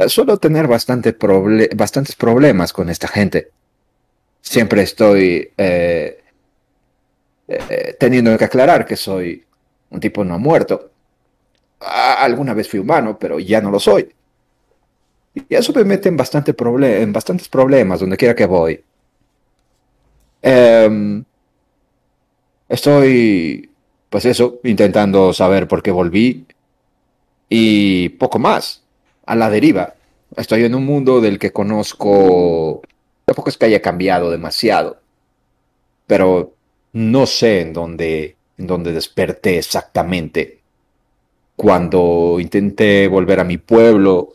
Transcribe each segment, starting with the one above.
eh, suelo tener bastante bastantes problemas con esta gente. Siempre estoy eh, eh, teniendo que aclarar que soy un tipo no muerto. alguna vez fui humano, pero ya no lo soy. Y eso me mete en, bastante en bastantes problemas donde quiera que voy. Em, estoy, pues eso, intentando saber por qué volví y poco más, a la deriva. Estoy en un mundo del que conozco, tampoco es que haya cambiado demasiado, pero no sé en dónde, en dónde desperté exactamente. Cuando intenté volver a mi pueblo,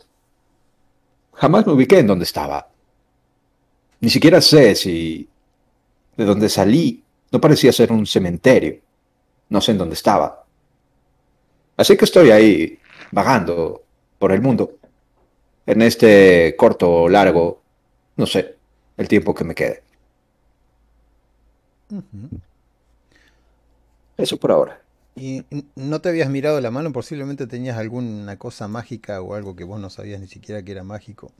jamás me ubiqué en dónde estaba. Ni siquiera sé si de donde salí no parecía ser un cementerio. No sé en dónde estaba. Así que estoy ahí, vagando por el mundo. En este corto o largo, no sé, el tiempo que me quede. Eso por ahora. ¿Y no te habías mirado la mano? Posiblemente tenías alguna cosa mágica o algo que vos no sabías ni siquiera que era mágico.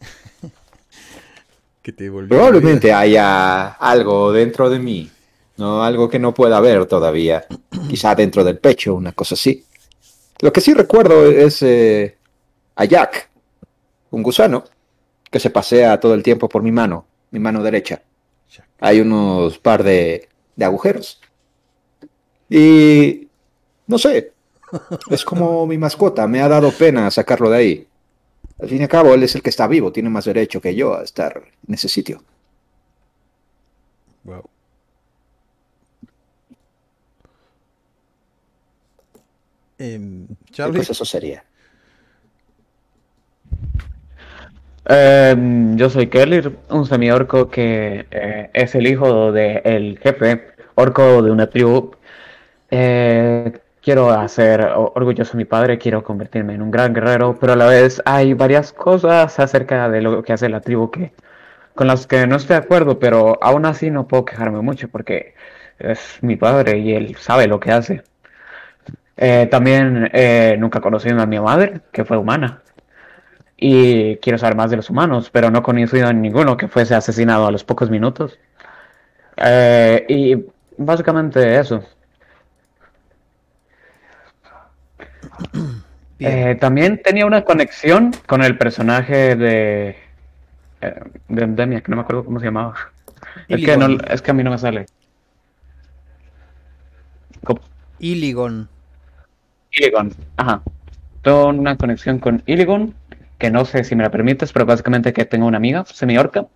que te Probablemente haya algo dentro de mí, no algo que no pueda ver todavía. Quizá dentro del pecho, una cosa así. Lo que sí recuerdo es eh, a Jack, un gusano, que se pasea todo el tiempo por mi mano, mi mano derecha. Hay unos par de, de agujeros. Y no sé, es como mi mascota, me ha dado pena sacarlo de ahí. Al fin y al cabo, él es el que está vivo, tiene más derecho que yo a estar en ese sitio. Wow. Eh, Pues eso sería. Em, yo soy Kelly, un semi-orco que eh, es el hijo del jefe orco de una tribu. Eh, quiero hacer orgulloso a mi padre, quiero convertirme en un gran guerrero, pero a la vez hay varias cosas acerca de lo que hace la tribu que con las que no estoy de acuerdo, pero aún así no puedo quejarme mucho porque es mi padre y él sabe lo que hace. Eh, también eh, nunca conocí a mi madre, que fue humana. Y quiero saber más de los humanos, pero no conocido a ninguno que fuese asesinado a los pocos minutos. Eh, y básicamente eso. Eh, también tenía una conexión con el personaje de, eh, de Endemia, que no me acuerdo cómo se llamaba. Es que, es que a mí no me sale. Iligon. Iligon, ajá. Tengo una conexión con Iligon, que no sé si me la permites, pero básicamente que tengo una amiga, semi-orca,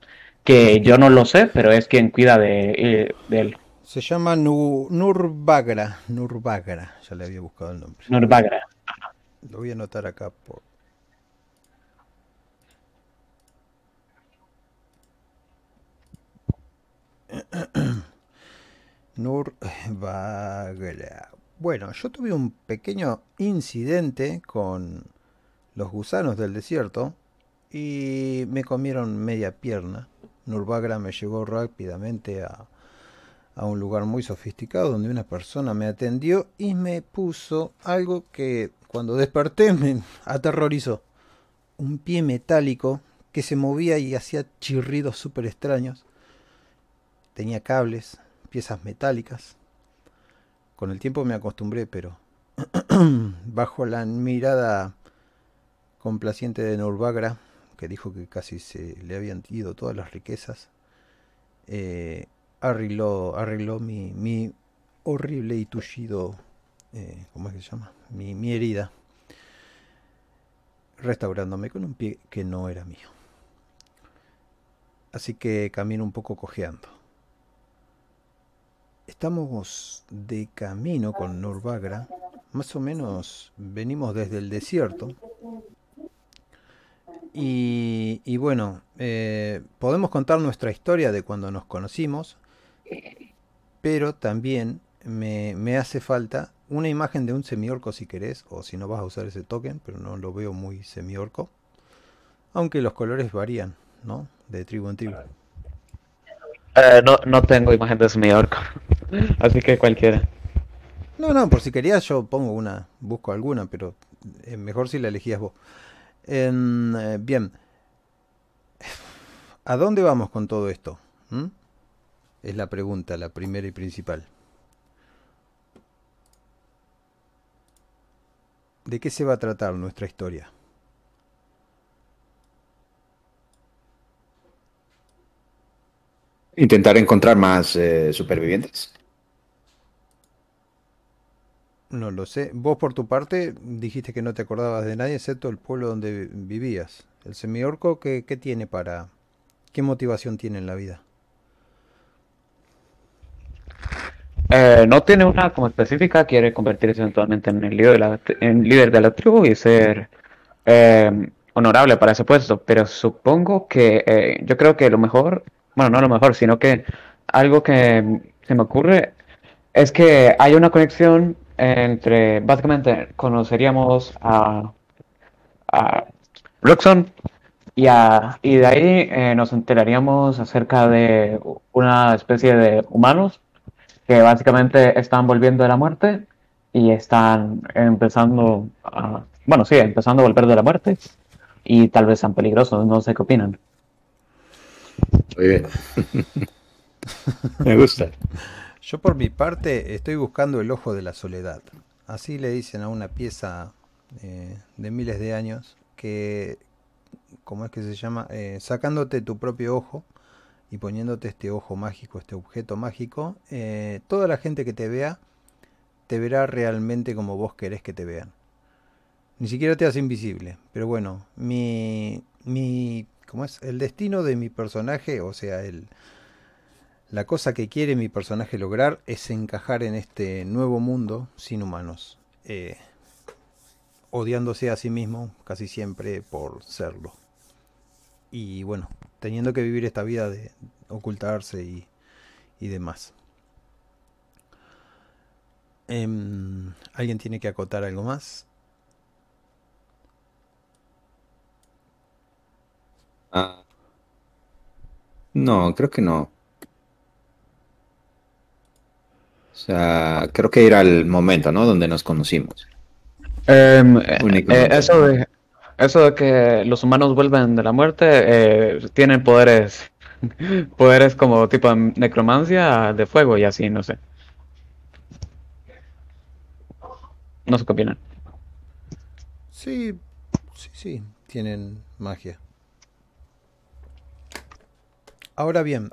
que yo no lo sé, pero es quien cuida de, eh, de él. Se llama Nurbagra. Nurbagra, ya le había buscado el nombre. Nurbagra. Lo voy a anotar acá por. Nurbagra. Bueno, yo tuve un pequeño incidente con los gusanos del desierto y me comieron media pierna. Nurbagra me llegó rápidamente a, a un lugar muy sofisticado donde una persona me atendió y me puso algo que cuando desperté me aterrorizó. Un pie metálico que se movía y hacía chirridos súper extraños. Tenía cables, piezas metálicas. Con el tiempo me acostumbré, pero bajo la mirada complaciente de Nurbagra, que dijo que casi se le habían ido todas las riquezas, eh, arregló, mi, mi horrible y tullido, eh, ¿cómo es que se llama? Mi, mi herida, restaurándome con un pie que no era mío. Así que camino un poco cojeando. Estamos de camino con Nurbagra. Más o menos venimos desde el desierto. Y, y bueno, eh, podemos contar nuestra historia de cuando nos conocimos pero también me, hace falta una imagen de un semiorco si querés, o si no vas a usar ese token, pero no lo veo muy semiorco. Aunque los colores varían, ¿no? De tribu en tribu. Eh, no, no tengo imagen de semiorco, así que cualquiera. No, no, por si querías yo pongo una, busco alguna, pero es mejor si la elegías vos. Eh, bien. ¿A dónde vamos con todo esto? ¿Mm? Es la pregunta, la primera y principal. ¿De qué se va a tratar nuestra historia? Intentar encontrar más eh, supervivientes. No lo sé. Vos por tu parte dijiste que no te acordabas de nadie excepto el pueblo donde vivías. ¿El semiorco qué, tiene para... qué motivación tiene en la vida? Eh, no tiene una como específica, quiere convertirse eventualmente en el líder de la, en líder de la tribu y ser eh, honorable para ese puesto, pero supongo que eh, yo creo que lo mejor, bueno, no lo mejor, sino que algo que se me ocurre es que hay una conexión entre, básicamente, conoceríamos a, a y, a, y de ahí eh, nos enteraríamos acerca de una especie de humanos que básicamente están volviendo de la muerte y están empezando a, bueno, sí, empezando a volver de la muerte y tal vez sean peligrosos, no sé qué opinan. Muy bien. Me gusta. Yo por mi parte estoy buscando el ojo de la soledad. Así le dicen a una pieza eh, de miles de años que, ¿cómo es que se llama? Eh, sacándote tu propio ojo y poniéndote este ojo mágico, este objeto mágico, eh, toda la gente que te vea te verá realmente como vos querés que te vean. Ni siquiera te hace invisible. Pero bueno, mi, mi, ¿cómo es? El destino de mi personaje, o sea, el, la cosa que quiere mi personaje lograr es encajar en este nuevo mundo sin humanos, eh, odiándose a sí mismo casi siempre por serlo. Y bueno, teniendo que vivir esta vida de ocultarse y, y demás. Em, ¿Alguien tiene que acotar algo más? Ah, no, creo que no. O sea, creo que era el momento, ¿no? Donde nos conocimos. Em, eh, eh, eso de eso de que los humanos vuelven de la muerte eh, tienen poderes poderes como tipo de necromancia de fuego y así, no sé. No sé qué opinan. Sí, sí, sí, tienen magia. Ahora bien,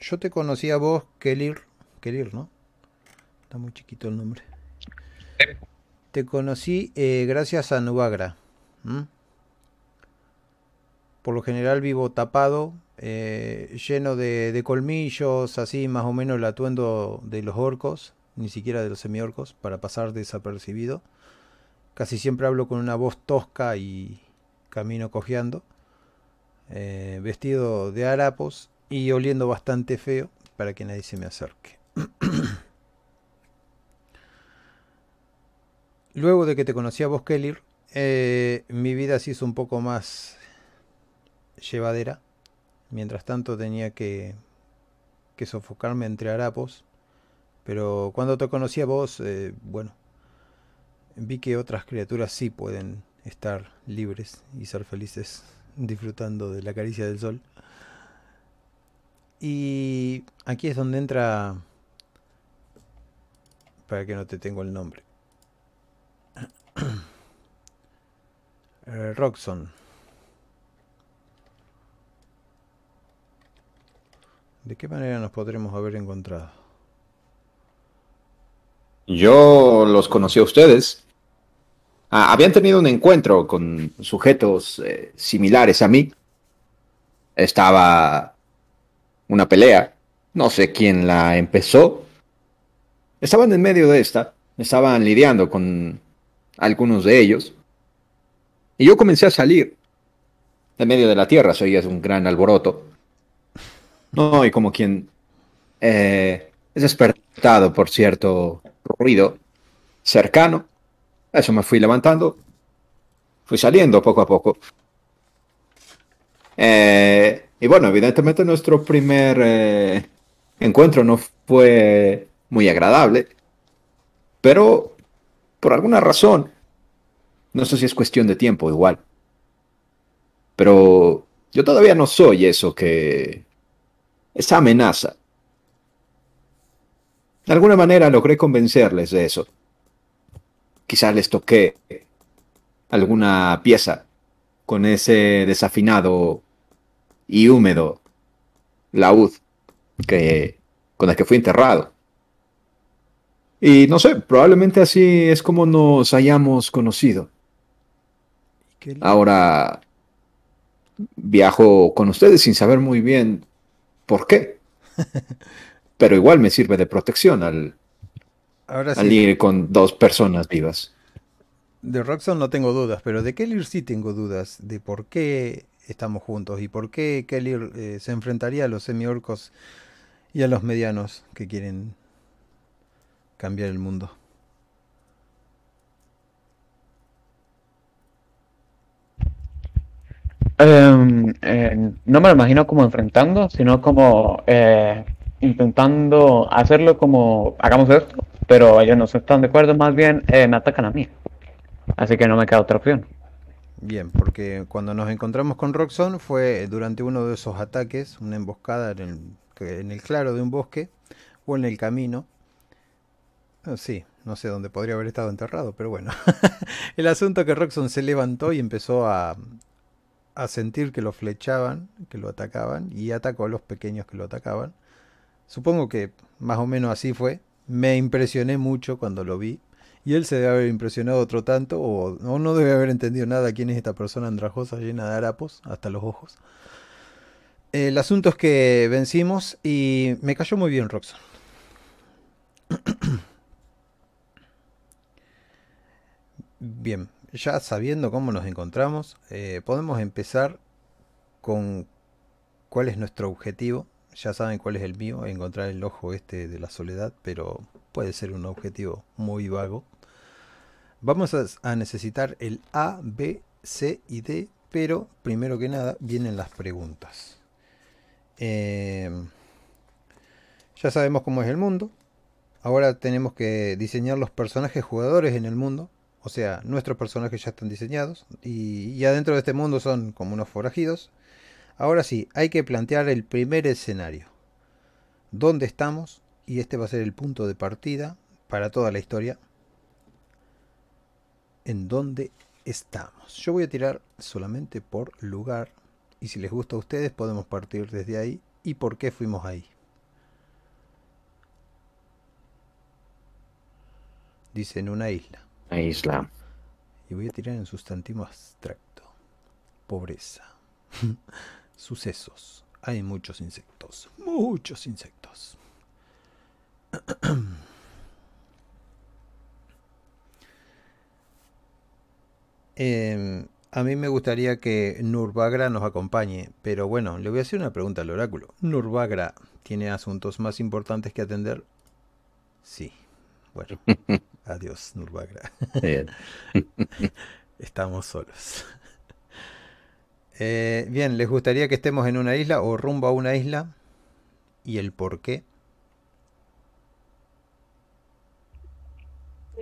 yo te conocí a vos, Kelir, Kelir, ¿no? Está muy chiquito el nombre. Te conocí eh, gracias a Nubagra. Por lo general vivo tapado, eh, lleno de, de colmillos, así más o menos el atuendo de los orcos, ni siquiera de los semiorcos, para pasar desapercibido. Casi siempre hablo con una voz tosca y camino cojeando. eh, vestido de harapos y oliendo bastante feo para que nadie se me acerque. Luego de que te conocí a vos, Kelir, eh, mi vida se hizo un poco más llevadera. Mientras tanto tenía que, que sofocarme entre harapos. Pero cuando te conocí a vos, eh, bueno, vi que otras criaturas sí pueden estar libres y ser felices disfrutando de la caricia del sol. Y aquí es donde entra, para que no te tengo el nombre, eh, Roxon. ¿De qué manera nos podremos haber encontrado? Yo los conocí a ustedes. Ah, habían tenido un encuentro con sujetos eh, similares a mí. Estaba una pelea. No sé quién la empezó. Estaban en medio de esta. Estaban lidiando con algunos de ellos. Y yo comencé a salir. En medio de la tierra se oía un gran alboroto. No, y como quien eh, es despertado por cierto ruido cercano. Eso me fui levantando. Fui saliendo poco a poco. Eh, y bueno, evidentemente nuestro primer eh, encuentro no fue muy agradable. Pero por alguna razón, no sé si es cuestión de tiempo igual. Pero yo todavía no soy eso que... esa amenaza. De alguna manera logré convencerles de eso. Quizás les toqué alguna pieza con ese desafinado y húmedo laúd que, con el que fui enterrado. Y no sé, probablemente así es como nos hayamos conocido. Ahora viajo con ustedes sin saber muy bien por qué. Pero igual me sirve de protección al, al ir con dos personas vivas. De Roxon no tengo dudas, pero de Kelir sí tengo dudas de por qué estamos juntos y por qué Kelir eh, se enfrentaría a los semiorcos y a los medianos que quieren cambiar el mundo. Em, eh, no me lo imagino como enfrentando, sino como eh, intentando hacerlo como hagamos esto, pero ellos no están de acuerdo, más bien me atacan a mí. Así que no me queda otra opción. Bien, porque cuando nos encontramos con Roxon fue durante uno de esos ataques, una emboscada en el, claro de un bosque o en el camino. Ah, sí, no sé dónde podría haber estado enterrado, pero bueno. el asunto que Roxon se levantó y empezó a, a sentir que lo flechaban, que lo atacaban, y atacó a los pequeños que lo atacaban. Supongo que más o menos así fue. Me impresioné mucho cuando lo vi y él se debe haber impresionado otro tanto, o, no debe haber entendido nada quién es esta persona andrajosa llena de harapos hasta los ojos. El asunto es que vencimos y me cayó muy bien Roxanne. Bien, ya sabiendo cómo nos encontramos, eh, podemos empezar con cuál es nuestro objetivo. Ya saben cuál es el mío, encontrar el ojo este de la soledad, pero puede ser un objetivo muy vago. Vamos a, necesitar el A, B, C y D, pero primero que nada vienen las preguntas. Em, ya sabemos cómo es el mundo. Ahora tenemos que diseñar los personajes jugadores en el mundo. O sea, nuestros personajes ya están diseñados. Y ya dentro de este mundo son como unos forajidos. Ahora sí, hay que plantear el primer escenario. ¿Dónde estamos? y este va a ser el punto de partida para toda la historia en donde estamos. Yo voy a tirar solamente por lugar y si les gusta a ustedes podemos partir desde ahí y por qué fuimos ahí. Dice en una isla. Una isla. Y voy a tirar en sustantivo abstracto. Pobreza. Sucesos. Hay muchos insectos. Muchos insectos. Em, a mí me gustaría que Nurbagra nos acompañe, pero bueno, le voy a hacer una pregunta al oráculo. ¿Nurbagra tiene asuntos más importantes que atender? Sí. Bueno, adiós, Nurbagra. Estamos solos. Eh, bien, ¿les gustaría que estemos en una isla o rumbo a una isla? ¿Y el por qué?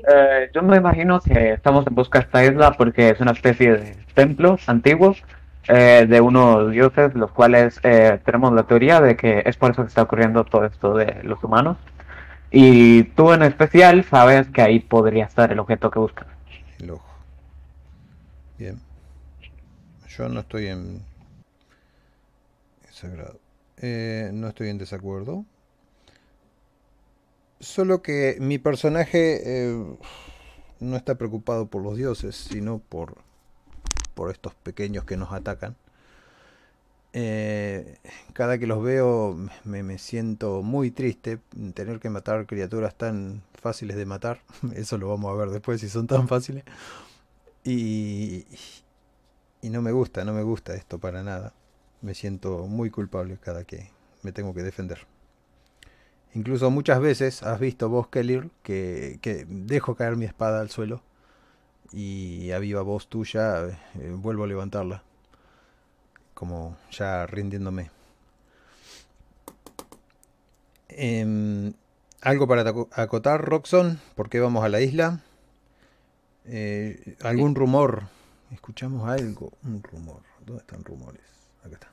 Eh, yo me imagino que estamos en busca de esta isla porque es una especie de templos antiguos eh, de unos dioses, los cuales eh, tenemos la teoría de que es por eso que está ocurriendo todo esto de los humanos. Y tú en especial sabes que ahí podría estar el objeto que buscas. El ojo. Bien. Yo no estoy en... Sagrado. no estoy en desacuerdo. Solo que mi personaje eh, no está preocupado por los dioses, sino por, por estos pequeños que nos atacan. Eh, cada que los veo me, siento muy triste tener que matar criaturas tan fáciles de matar. Eso lo vamos a ver después si son tan fáciles. Y, y no me gusta, no me gusta esto para nada. Me siento muy culpable cada que me tengo que defender. Incluso muchas veces has visto vos, Kelir, que, que dejo caer mi espada al suelo y a viva voz tuya eh, vuelvo a levantarla, como ya rindiéndome. Em, algo para acotar, Roxon, ¿por qué vamos a la isla? Eh, ¿Algún rumor escuchamos algo, un rumor. ¿Dónde están rumores? Acá está.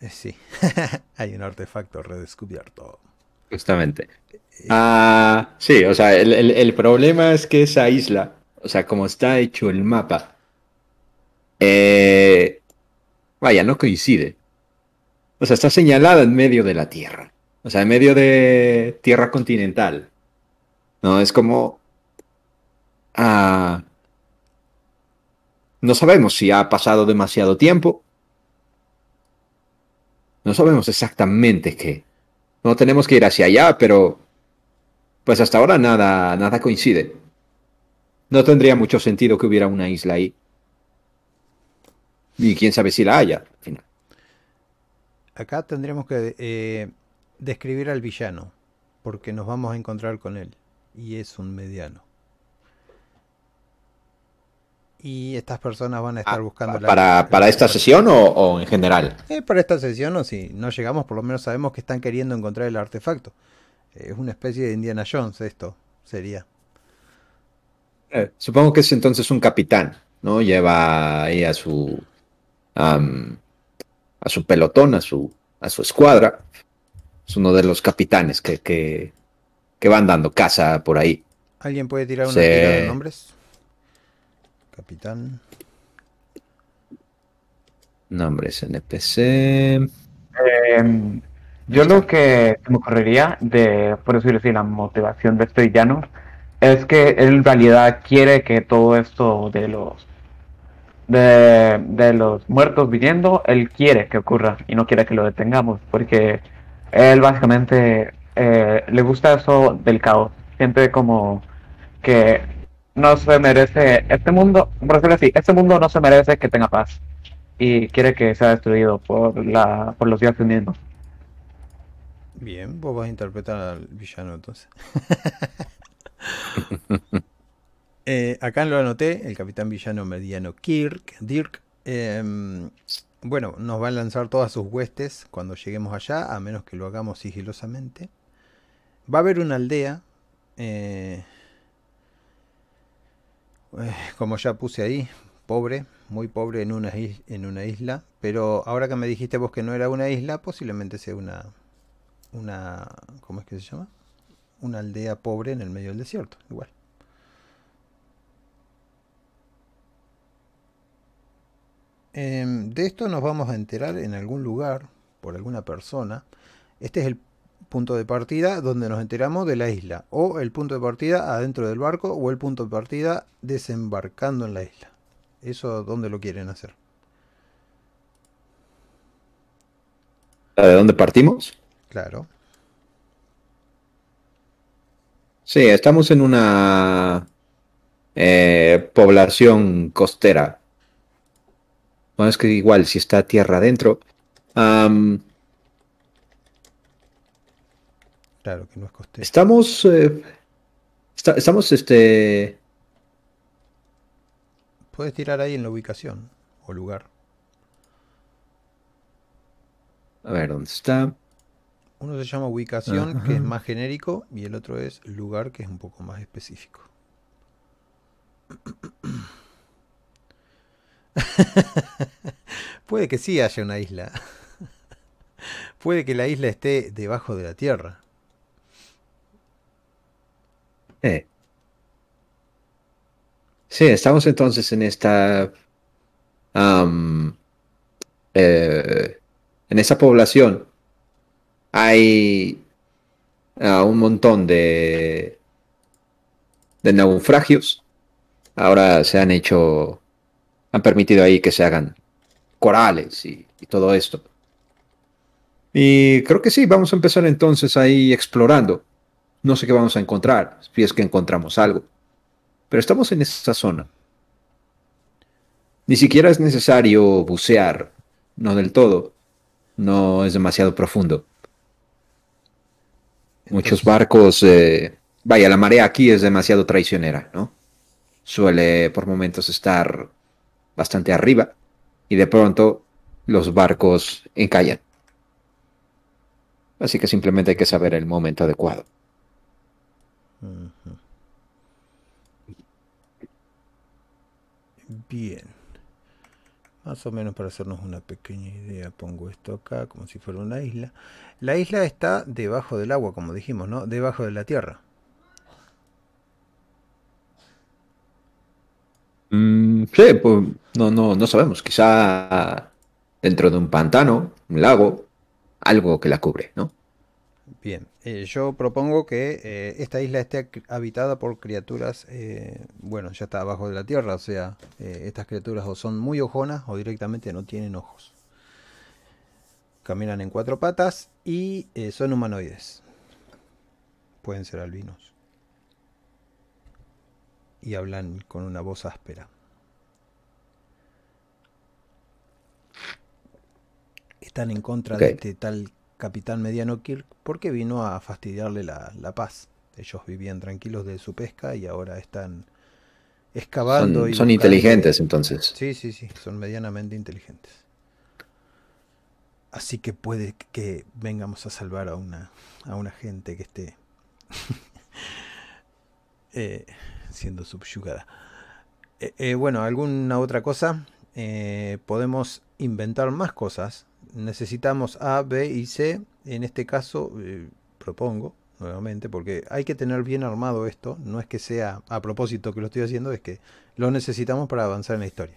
Eh, sí, hay un artefacto redescubierto. Justamente. Ah, sí, o sea, el, el- el problema es que esa isla, o sea, como está hecho el mapa, eh, vaya, no coincide. O sea, está señalada en medio de la Tierra. O sea, en medio de tierra continental. No, es como... ah, no sabemos si ha pasado demasiado tiempo. No sabemos exactamente qué. No tenemos que ir hacia allá, pero pues hasta ahora nada, nada coincide. No tendría mucho sentido que hubiera una isla ahí. Y quién sabe si la haya, al final. Acá tendremos que eh, describir al villano, porque nos vamos a encontrar con él. Y es un mediano. Y estas personas van a estar Ah, buscando la- ¿Para, el para esta sesión o, o en general? Eh, para esta sesión, o si no llegamos, por lo menos sabemos que están queriendo encontrar el artefacto. Eh, es una especie de Indiana Jones esto, sería. Eh, supongo que es entonces un capitán, ¿no? Lleva ahí a su a su pelotón, a su, a su escuadra. Es uno de los capitanes que, que, que van dando caza por ahí. ¿Alguien puede tirar una Sí. tirada de nombres? Capitán. Nombres NPC. Em, yo lo que se me ocurriría de, por decirlo así, la motivación de este villano es que él en realidad quiere que todo esto de los de, de los muertos viniendo, él quiere que ocurra y no quiere que lo detengamos, porque él básicamente eh, le gusta eso del caos, siente como que no se merece este mundo, por decirlo así, este mundo no se merece que tenga paz y quiere que sea destruido por la por los dioses mismos. Bien, vos vas a interpretar al villano entonces. Eh, acá lo anoté, el capitán villano mediano Kirk, Dirk. em, bueno, nos va a lanzar todas sus huestes cuando lleguemos allá, a menos que lo hagamos sigilosamente. Va a haber una aldea, eh, eh, como ya puse ahí, pobre, muy pobre en una, isla. Pero ahora que me dijiste vos que no era una isla, posiblemente sea una, una, ¿cómo es que se llama? Una aldea pobre en el medio del desierto, igual. Em, de esto nos vamos a enterar en algún lugar, por alguna persona. Este es el punto de partida donde nos enteramos de la isla. O el punto de partida adentro del barco o el punto de partida desembarcando en la isla. Eso, ¿dónde lo quieren hacer? ¿De dónde partimos? Claro. Sí, estamos en una eh, población costera. Bueno, es que igual, si está tierra adentro. Claro que no es costero. estamos. eh, esta- estamos, este. Puedes tirar ahí en la ubicación o lugar. A ver, ¿dónde está? Uno se llama ubicación, que es más genérico, y el otro es lugar, que es un poco más específico. Puede que sí haya una isla. Puede que la isla esté debajo de la tierra. Eh. Sí, estamos entonces en esta. eh, en esa población. Hay ah, un montón de. de naufragios. Ahora se han hecho. Han permitido ahí que se hagan corales y, y todo esto. Y creo que sí, vamos a empezar entonces ahí explorando. No sé qué vamos a encontrar, si es que encontramos algo. Pero estamos en esa zona. Ni siquiera es necesario bucear, no del todo. No es demasiado profundo. Muchos barcos, eh, vaya, la marea aquí es demasiado traicionera, ¿no? Suele por momentos estar bastante arriba y de pronto los barcos encallan. Así que simplemente hay que saber el momento adecuado. Bien. Más o menos para hacernos una pequeña idea, pongo esto acá como si fuera una isla. La isla está debajo del agua, como dijimos, ¿no? Debajo de la tierra. Mm, sí, pues no, no, no sabemos. Quizá dentro de un pantano, un lago, algo que la cubre, ¿no? Bien, eh, yo propongo que eh, esta isla esté habitada por criaturas, eh, bueno, ya está abajo de la tierra, o sea, estas criaturas o son muy ojonas o directamente no tienen ojos. Caminan en cuatro patas y son humanoides. Pueden ser albinos. Y hablan con una voz áspera. Están en contra de este tal capitán mediano Kirk porque vino a fastidiarle la, paz. Ellos vivían tranquilos de su pesca y ahora están excavando. Son, y son inteligentes entonces. Sí, sí, sí, son medianamente inteligentes. Así que puede que vengamos a salvar a una, a una gente que esté eh, siendo subyugada. Eh, eh, bueno, ¿alguna otra cosa? podemos inventar más cosas necesitamos A, B y C. En este caso, eh, propongo nuevamente, porque hay que tener bien armado esto. No es que sea a propósito que lo estoy haciendo, es que lo necesitamos para avanzar en la historia.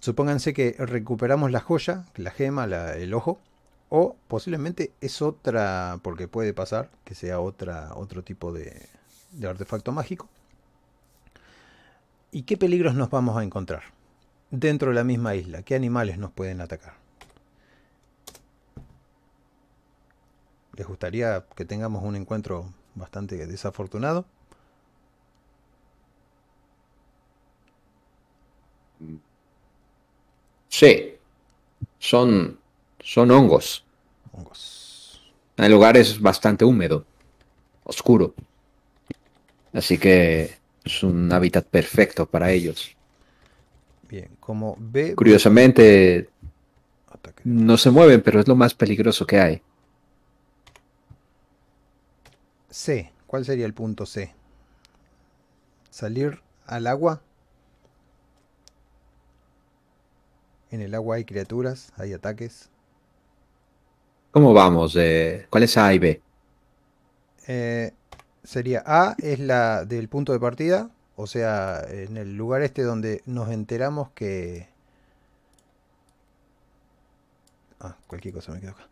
Supónganse que recuperamos la joya, la gema, el ojo, o posiblemente es otra, porque puede pasar que sea otra, otro tipo de artefacto mágico. ¿Y qué peligros nos vamos a encontrar dentro de la misma isla? ¿Qué animales nos pueden atacar? ¿Les gustaría que tengamos un encuentro bastante desafortunado? Sí, son, son hongos. Hongos. El lugar es bastante húmedo, oscuro. Así que es un hábitat perfecto para ellos. Bien, como ve... Curiosamente, no se mueven, pero es lo más peligroso que hay. C. ¿Cuál sería el punto C? Salir al agua. En el agua hay criaturas, hay ataques. ¿Cómo vamos? ¿Cuál es A y B? Eh, sería A es la del punto de partida, o sea, en el lugar este donde nos enteramos que... Ah, cualquier cosa me quedo acá.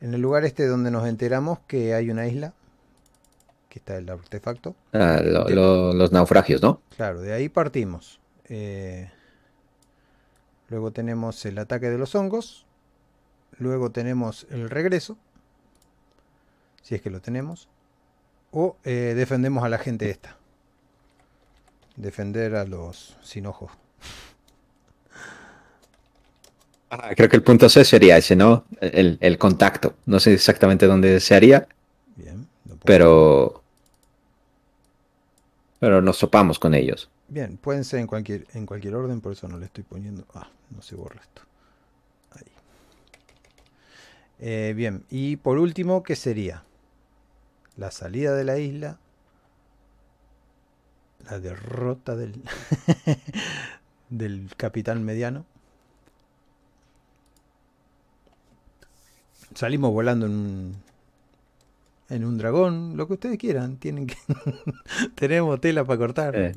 En el lugar este donde nos enteramos que hay una isla, Aquí está el artefacto. Ah, los naufragios, ¿no? Claro, de ahí partimos. Eh, luego tenemos el ataque de los hongos. Luego tenemos el regreso. Si es que lo tenemos. O eh, defendemos a la gente esta. Defender a los sin ojos. Ah, creo que el punto C sería ese, ¿no? El, el contacto. No sé exactamente dónde se haría. Bien. Pero pero nos topamos con ellos. Bien, pueden ser en cualquier, en cualquier orden, por eso no le estoy poniendo... Ah, no se borra esto. Ahí. Eh, bien, y por último, ¿qué sería? La salida de la isla. La derrota del, del capitán mediano. Salimos volando en un, en un dragón, lo que ustedes quieran. Tienen que tenemos tela para cortar. Eh.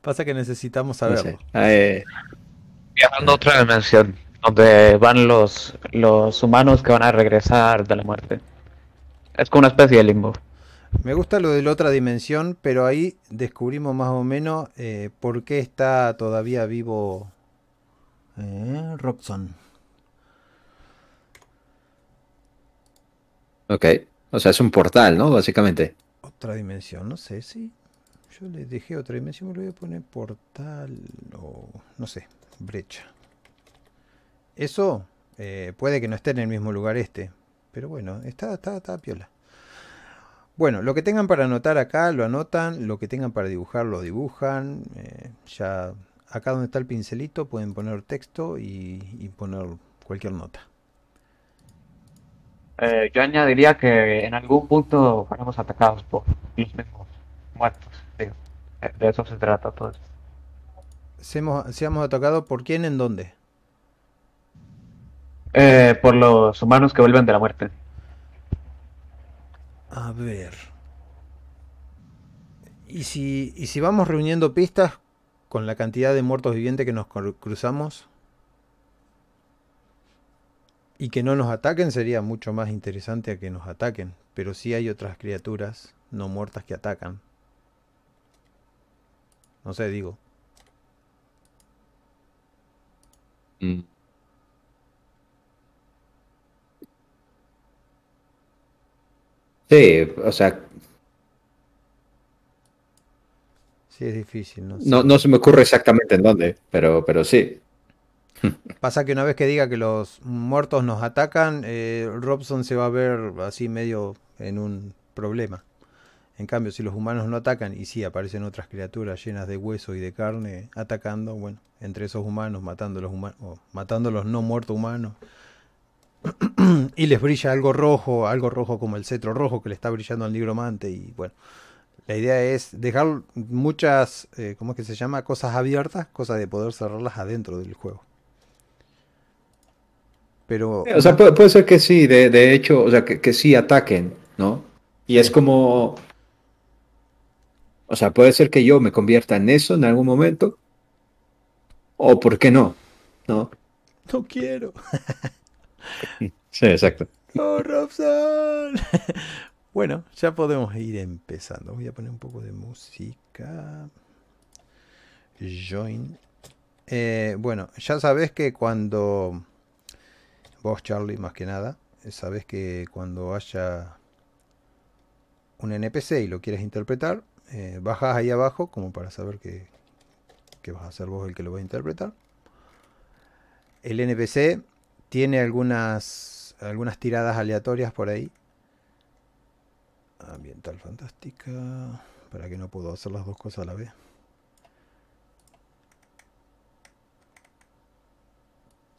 Pasa que necesitamos saberlo. Eh. Viajando a otra dimensión, donde van los, los humanos que van a regresar de la muerte. Es como una especie de limbo. Me gusta lo de la otra dimensión, pero ahí descubrimos más o menos eh, por qué está todavía vivo eh, Roxon. Ok. O sea, es un portal, ¿no? Básicamente. Otra dimensión, no sé si. Yo le dejé otra dimensión, me lo voy a poner portal o. no sé, brecha. Eso eh, puede que no esté en el mismo lugar este. Pero bueno, está, está, está piola. Bueno, lo que tengan para anotar acá lo anotan, lo que tengan para dibujar lo dibujan. Eh, ya acá donde está el pincelito pueden poner texto y poner cualquier nota. Eh, yo añadiría que en algún punto fuéramos atacados por los mismos muertos. De eso se trata todo. Seamos, seamos atacados por quién en dónde. Eh, por los humanos que vuelven de la muerte. A ver. ¿Y si, y si vamos reuniendo pistas con la cantidad de muertos vivientes que nos cru- cruzamos? Y que no nos ataquen sería mucho más interesante a que nos ataquen. Pero sí hay otras criaturas no muertas que atacan. No sé, digo. Mm. Sí, o sea, Sí, es difícil, ¿no? no, no se me ocurre exactamente en dónde, pero, pero sí. Pasa que una vez que diga que los muertos nos atacan, eh, Robson se va a ver así medio en un problema. En cambio, si los humanos no atacan y sí aparecen otras criaturas llenas de hueso y de carne atacando, bueno, entre esos humanos, matando a los humanos, matando a los no muertos humanos, y les brilla algo rojo, algo rojo como el cetro rojo que le está brillando al nigromante, y bueno, la idea es dejar muchas, eh, ¿cómo es que se llama? Cosas abiertas, cosas de poder cerrarlas adentro del juego. Pero O sea, puede, puede ser que sí, de, de hecho, o sea, que, que sí ataquen, ¿no? Y es como, o sea, puede ser que yo me convierta en eso en algún momento, o por qué no, ¿no? no quiero. Sí, exacto. ¡No, Robson! bueno, ya podemos ir empezando. Voy a poner un poco de música. Join. Eh, bueno, ya sabes que cuando... Vos, Charlie, más que nada, sabes que cuando haya un NPC y lo quieres interpretar, eh, bajas ahí abajo como para saber que, que vas a ser vos el que lo va a interpretar. El NPC tiene algunas, algunas tiradas aleatorias por ahí. Ambiental fantástica. Para que no puedo hacer las dos cosas a la vez.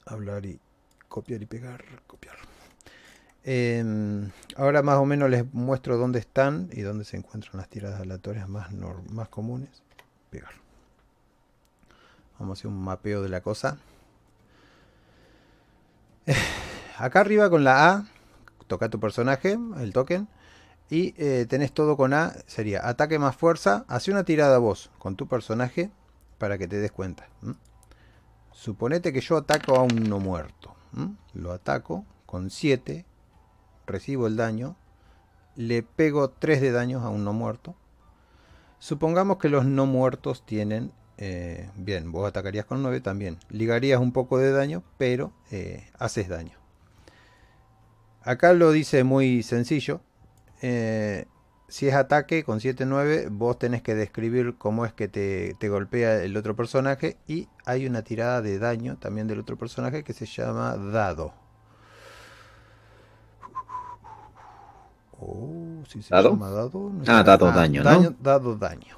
Hablar y copiar y pegar. Copiar. Em, ahora más o menos les muestro dónde están y dónde se encuentran las tiradas aleatorias más, más comunes. Pegar. Vamos a hacer un mapeo de la cosa. Acá arriba con la A, toca tu personaje, el token, y eh, tenés todo con A, sería ataque más fuerza, hace una tirada vos con tu personaje para que te des cuenta. Suponete que yo ataco a un no muerto. Lo ataco con 7, recibo el daño, le pego 3 de daños a un no muerto. Supongamos que los no muertos tienen... eh, bien, vos atacarías con 9 también. Ligarías un poco de daño, pero eh, haces daño. Acá lo dice muy sencillo. Eh, si es ataque con 7-9, vos tenés que describir cómo es que te, te golpea el otro personaje. Y hay una tirada de daño también del otro personaje que se llama dado. Oh, si se ¿Dado? llama dado. no Ah, dado daño, ¿no? Dado daño.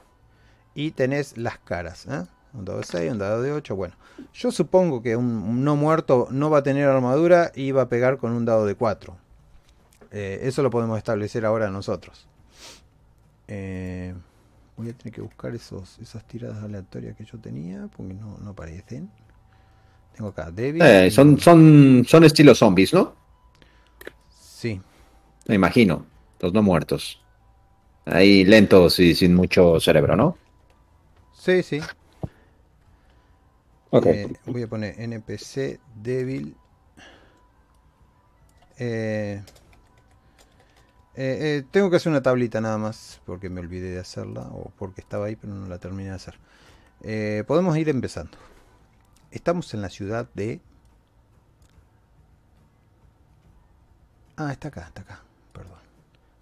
Y tenés las caras. ¿eh? Un dado de 6, un dado de 8. Bueno, yo supongo que un, no muerto no va a tener armadura y va a pegar con un dado de 4. Eh, eso lo podemos establecer ahora nosotros. Eh, voy a tener que buscar esos, esas tiradas aleatorias que yo tenía porque no, no aparecen. Tengo acá débil. Eh, son, son, son estilo zombies, ¿no? Sí, Me imagino, los no muertos. Ahí lentos y sin mucho cerebro, ¿no? Sí, sí. Ok. Eh, voy a poner NPC débil. Eh, eh, tengo que hacer una tablita nada más porque me olvidé de hacerla o porque estaba ahí pero no la terminé de hacer. Podemos ir empezando. Estamos en la ciudad de... Ah, está acá, está acá. Perdón.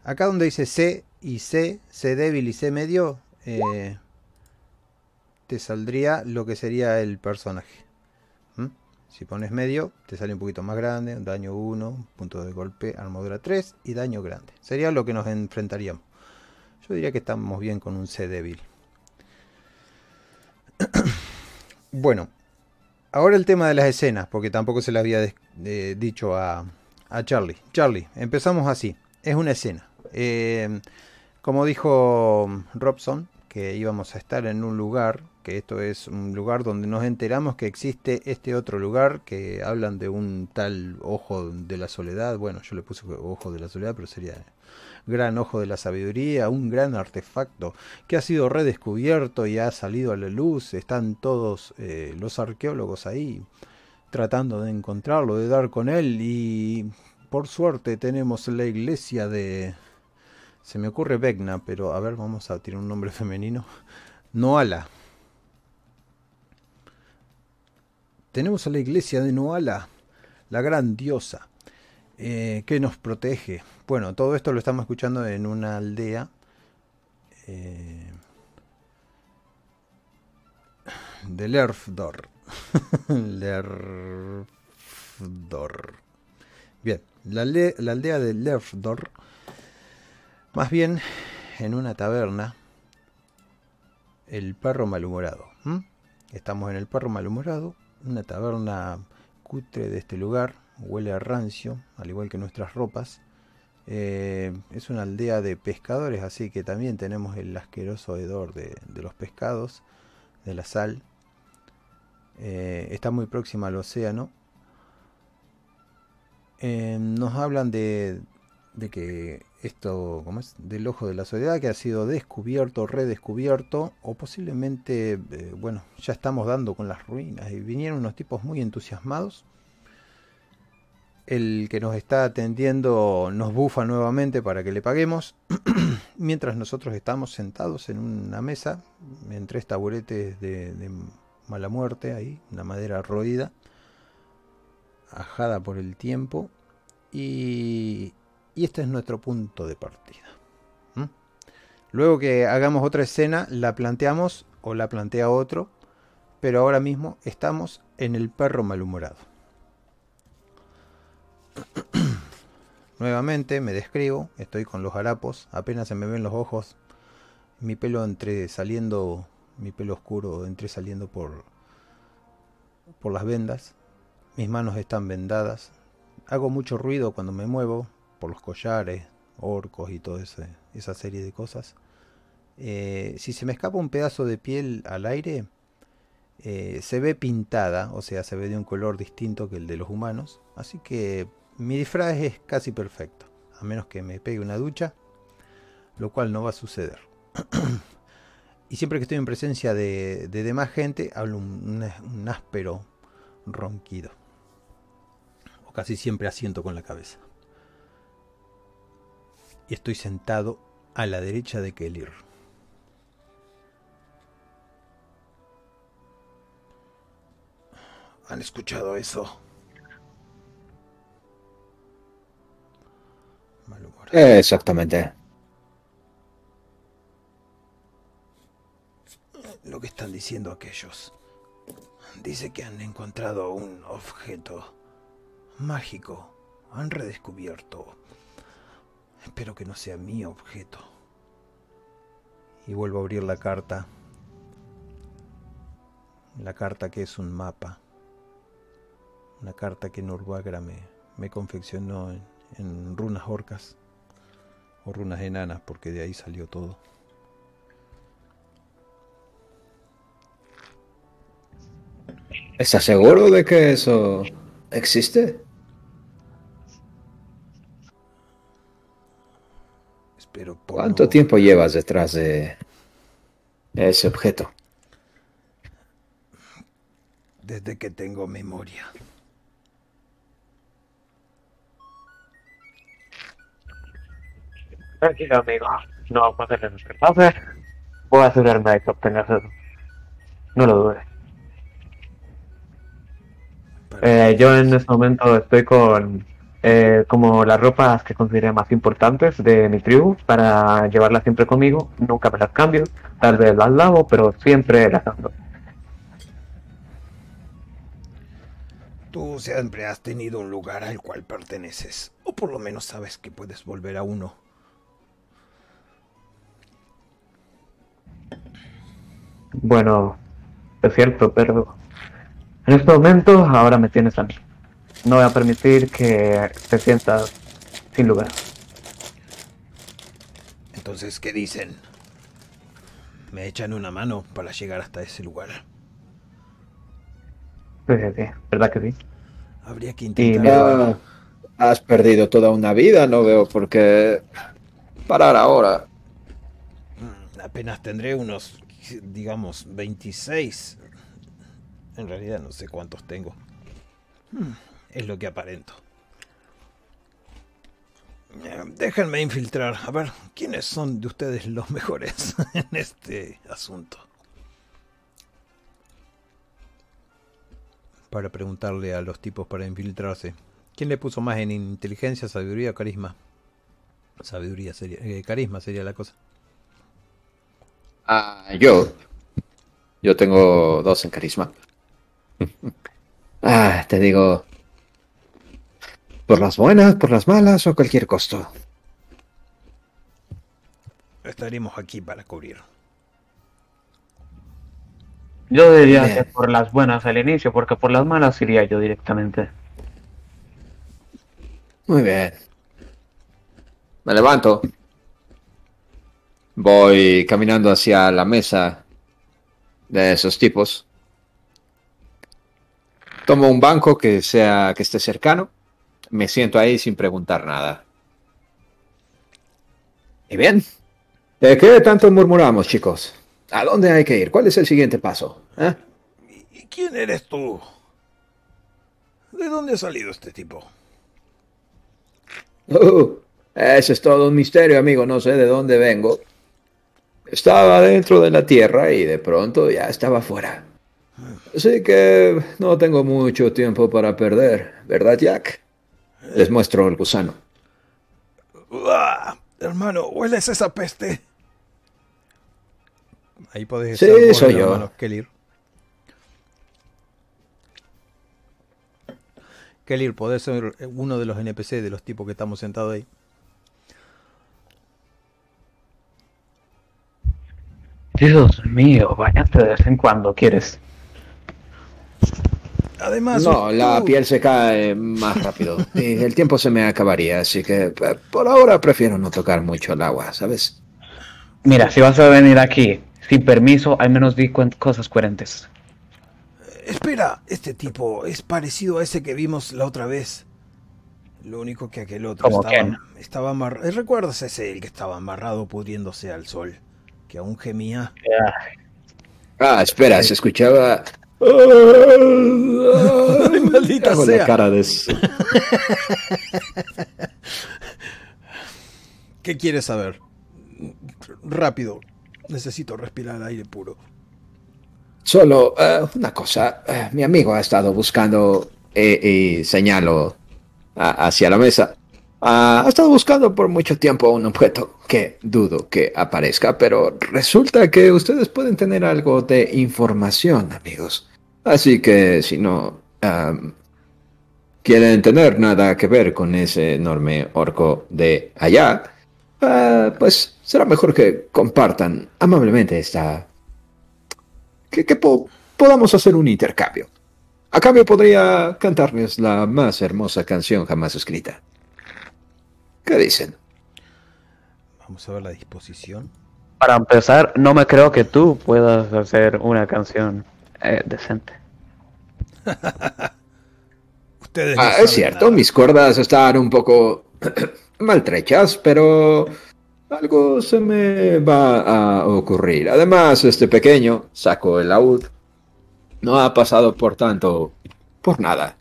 Acá donde dice C y C, C débil y C medio, eh, te saldría lo que sería el personaje. Si pones medio, te sale un poquito más grande, daño 1, punto de golpe, armadura 3 y daño grande. Sería lo que nos enfrentaríamos. Yo diría que estamos bien con un C débil. bueno, ahora el tema de las escenas, porque tampoco se le había eh, dicho a, a Charlie. Charlie, empezamos así. Es una escena. Eh, como dijo Robson, que íbamos a estar en un lugar que esto es un lugar donde nos enteramos que existe este otro lugar, que hablan de un tal ojo de la soledad, bueno, yo le puse ojo de la soledad, pero sería gran ojo de la sabiduría, un gran artefacto que ha sido redescubierto y ha salido a la luz, están todos eh, los arqueólogos ahí tratando de encontrarlo, de dar con él y por suerte tenemos la iglesia de... Se me ocurre Vecna, pero a ver, vamos a tirar un nombre femenino. Noala. Tenemos a la iglesia de Noala, la gran diosa, eh, que nos protege. Bueno, todo esto lo estamos escuchando en una aldea. Eh, de Lerfdor. Lerfdor. Bien, la, la, aldea de Lerfdor. Más bien en una taberna el perro malhumorado. Estamos en el perro malhumorado, una taberna cutre de este lugar, huele a rancio, al igual que nuestras ropas. Eh, es una aldea de pescadores, así que también tenemos el asqueroso hedor de, los pescados, de la sal. Eh, está muy próxima al océano. Eh, nos hablan de, de que esto, ¿cómo es? Del ojo de la soledad que ha sido descubierto, redescubierto, o posiblemente, eh, bueno, ya estamos dando con las ruinas y vinieron unos tipos muy entusiasmados. El que nos está atendiendo nos bufa nuevamente para que le paguemos, mientras nosotros estamos sentados en una mesa, en tres taburetes de, de mala muerte, ahí, una madera roída, ajada por el tiempo, y y este es nuestro punto de partida. Luego que hagamos otra escena, la planteamos o la plantea otro, pero ahora mismo estamos en el perro malhumorado. Nuevamente me describo, estoy con los harapos, apenas se me ven los ojos, mi pelo entre saliendo, mi pelo oscuro entre saliendo por, por las vendas, mis manos están vendadas, hago mucho ruido cuando me muevo, por los collares, orcos y toda esa serie de cosas. Eh, si se me escapa un pedazo de piel al aire, eh, se ve pintada, o sea, se ve de un color distinto que el de los humanos. Así que mi disfraz es casi perfecto, a menos que me pegue una ducha, lo cual no va a suceder. y siempre que estoy en presencia de, demás gente, hablo un, un áspero ronquido. O casi siempre asiento con la cabeza y estoy sentado a la derecha de Kelir. ¿Han escuchado eso? Exactamente. Lo que están diciendo aquellos. Dice que han encontrado un objeto mágico. Han redescubierto Espero que no sea mi objeto. Y vuelvo a abrir la carta. La carta que es un mapa. Una carta que Nurbagra me, me confeccionó en, en runas orcas. O runas enanas, porque de ahí salió todo. ¿Estás seguro de que eso existe? ¿Cuánto tiempo llevas detrás de ese objeto? Desde que tengo memoria. Tranquilo, amigo. No vamos a hacer nuestro pase. Voy a asegurarme de que obtengas eso. No lo dudes. Eh, yo en este momento estoy con eh, como las ropas que consideré más importantes de mi tribu para llevarlas siempre conmigo. Nunca me las cambio, tal vez las lavo, pero siempre las ando. Tú siempre has tenido un lugar al cual perteneces, o por lo menos sabes que puedes volver a uno. Bueno, es cierto, pero en este momento ahora me tienes a mí. No voy a permitir que te sientas sin lugar. Entonces, ¿qué dicen? me echan una mano para llegar hasta ese lugar. Sí, sí, sí. ¿Verdad que sí? Habría que Y intentar. Ah, has perdido toda una vida, no veo por qué parar ahora. Mm, Apenas tendré unos, digamos, 26. En realidad no sé cuántos tengo. Es lo que aparento. Eh, Déjenme infiltrar. A ver, ¿quiénes son de ustedes los mejores en este asunto? Para preguntarle a los tipos para infiltrarse. ¿Quién le puso más en inteligencia, sabiduría o carisma? Sabiduría sería. eh, carisma sería la cosa. Ah, yo. Yo tengo dos en carisma. Ah, te digo. Por las buenas, por las malas o a cualquier costo. Estaremos aquí para cubrir. Yo diría Bien. que por las buenas al inicio, porque por las malas iría yo directamente. Muy bien. Me levanto. Voy caminando hacia la mesa de esos tipos. Tomo un banco que sea que esté cercano. Me siento ahí sin preguntar nada. Y bien. ¿De qué tanto murmuramos, chicos? ¿A dónde hay que ir? ¿Cuál es el siguiente paso? ¿Eh? ¿Y quién eres tú? ¿De dónde ha salido este tipo? Uh, ese es todo un misterio, amigo. No sé de dónde vengo. Estaba dentro de la tierra y de pronto ya estaba fuera. Así que no tengo mucho tiempo para perder, ¿verdad, Jack? Les muestro el gusano. ¡Uah! Hermano, ¿hueles esa peste? Ahí podés Sí, echar vos soy yo. Kelir. Kelir, podés ser uno de los NPC de los tipos que estamos sentados ahí. Dios mío, bañate de vez en cuando quieres. Además, No, la tú- piel se cae más rápido y el tiempo se me acabaría, así que eh, por ahora prefiero no tocar mucho el agua, ¿sabes? Mira, si vas a venir aquí sin permiso, al menos di cosas coherentes. Espera, este tipo es parecido a ese que vimos la otra vez. Lo único que aquel otro ¿Cómo estaba, quién? estaba amarrado. ¿Recuerdas ese el que estaba amarrado pudriéndose al sol? Que aún gemía. Ah, espera, se escuchaba. maldita Hago sea. la cara de eso. ¿Qué quieres saber? Rápido. Necesito respirar aire puro. Solo eh, una cosa, eh, mi amigo ha estado buscando eh, y señalo a- hacia la mesa. Ah, ha estado buscando por mucho tiempo un objeto que dudo que aparezca, pero resulta que ustedes pueden tener algo de información, amigos. Así que si no quieren tener nada que ver con ese enorme orco de allá, ah, pues será mejor que compartan amablemente esta que, que po- podamos hacer un intercambio. A cambio podría cantarles la más hermosa canción jamás escrita. ¿Qué dicen? Vamos a ver la disposición. Para empezar, no me creo que tú puedas hacer una canción eh, decente. Ustedes Ah, es cierto, nada. mis cuerdas están un poco maltrechas, pero algo se me va a ocurrir. Además, este pequeño, saco el laúd, no ha pasado por tanto, por nada.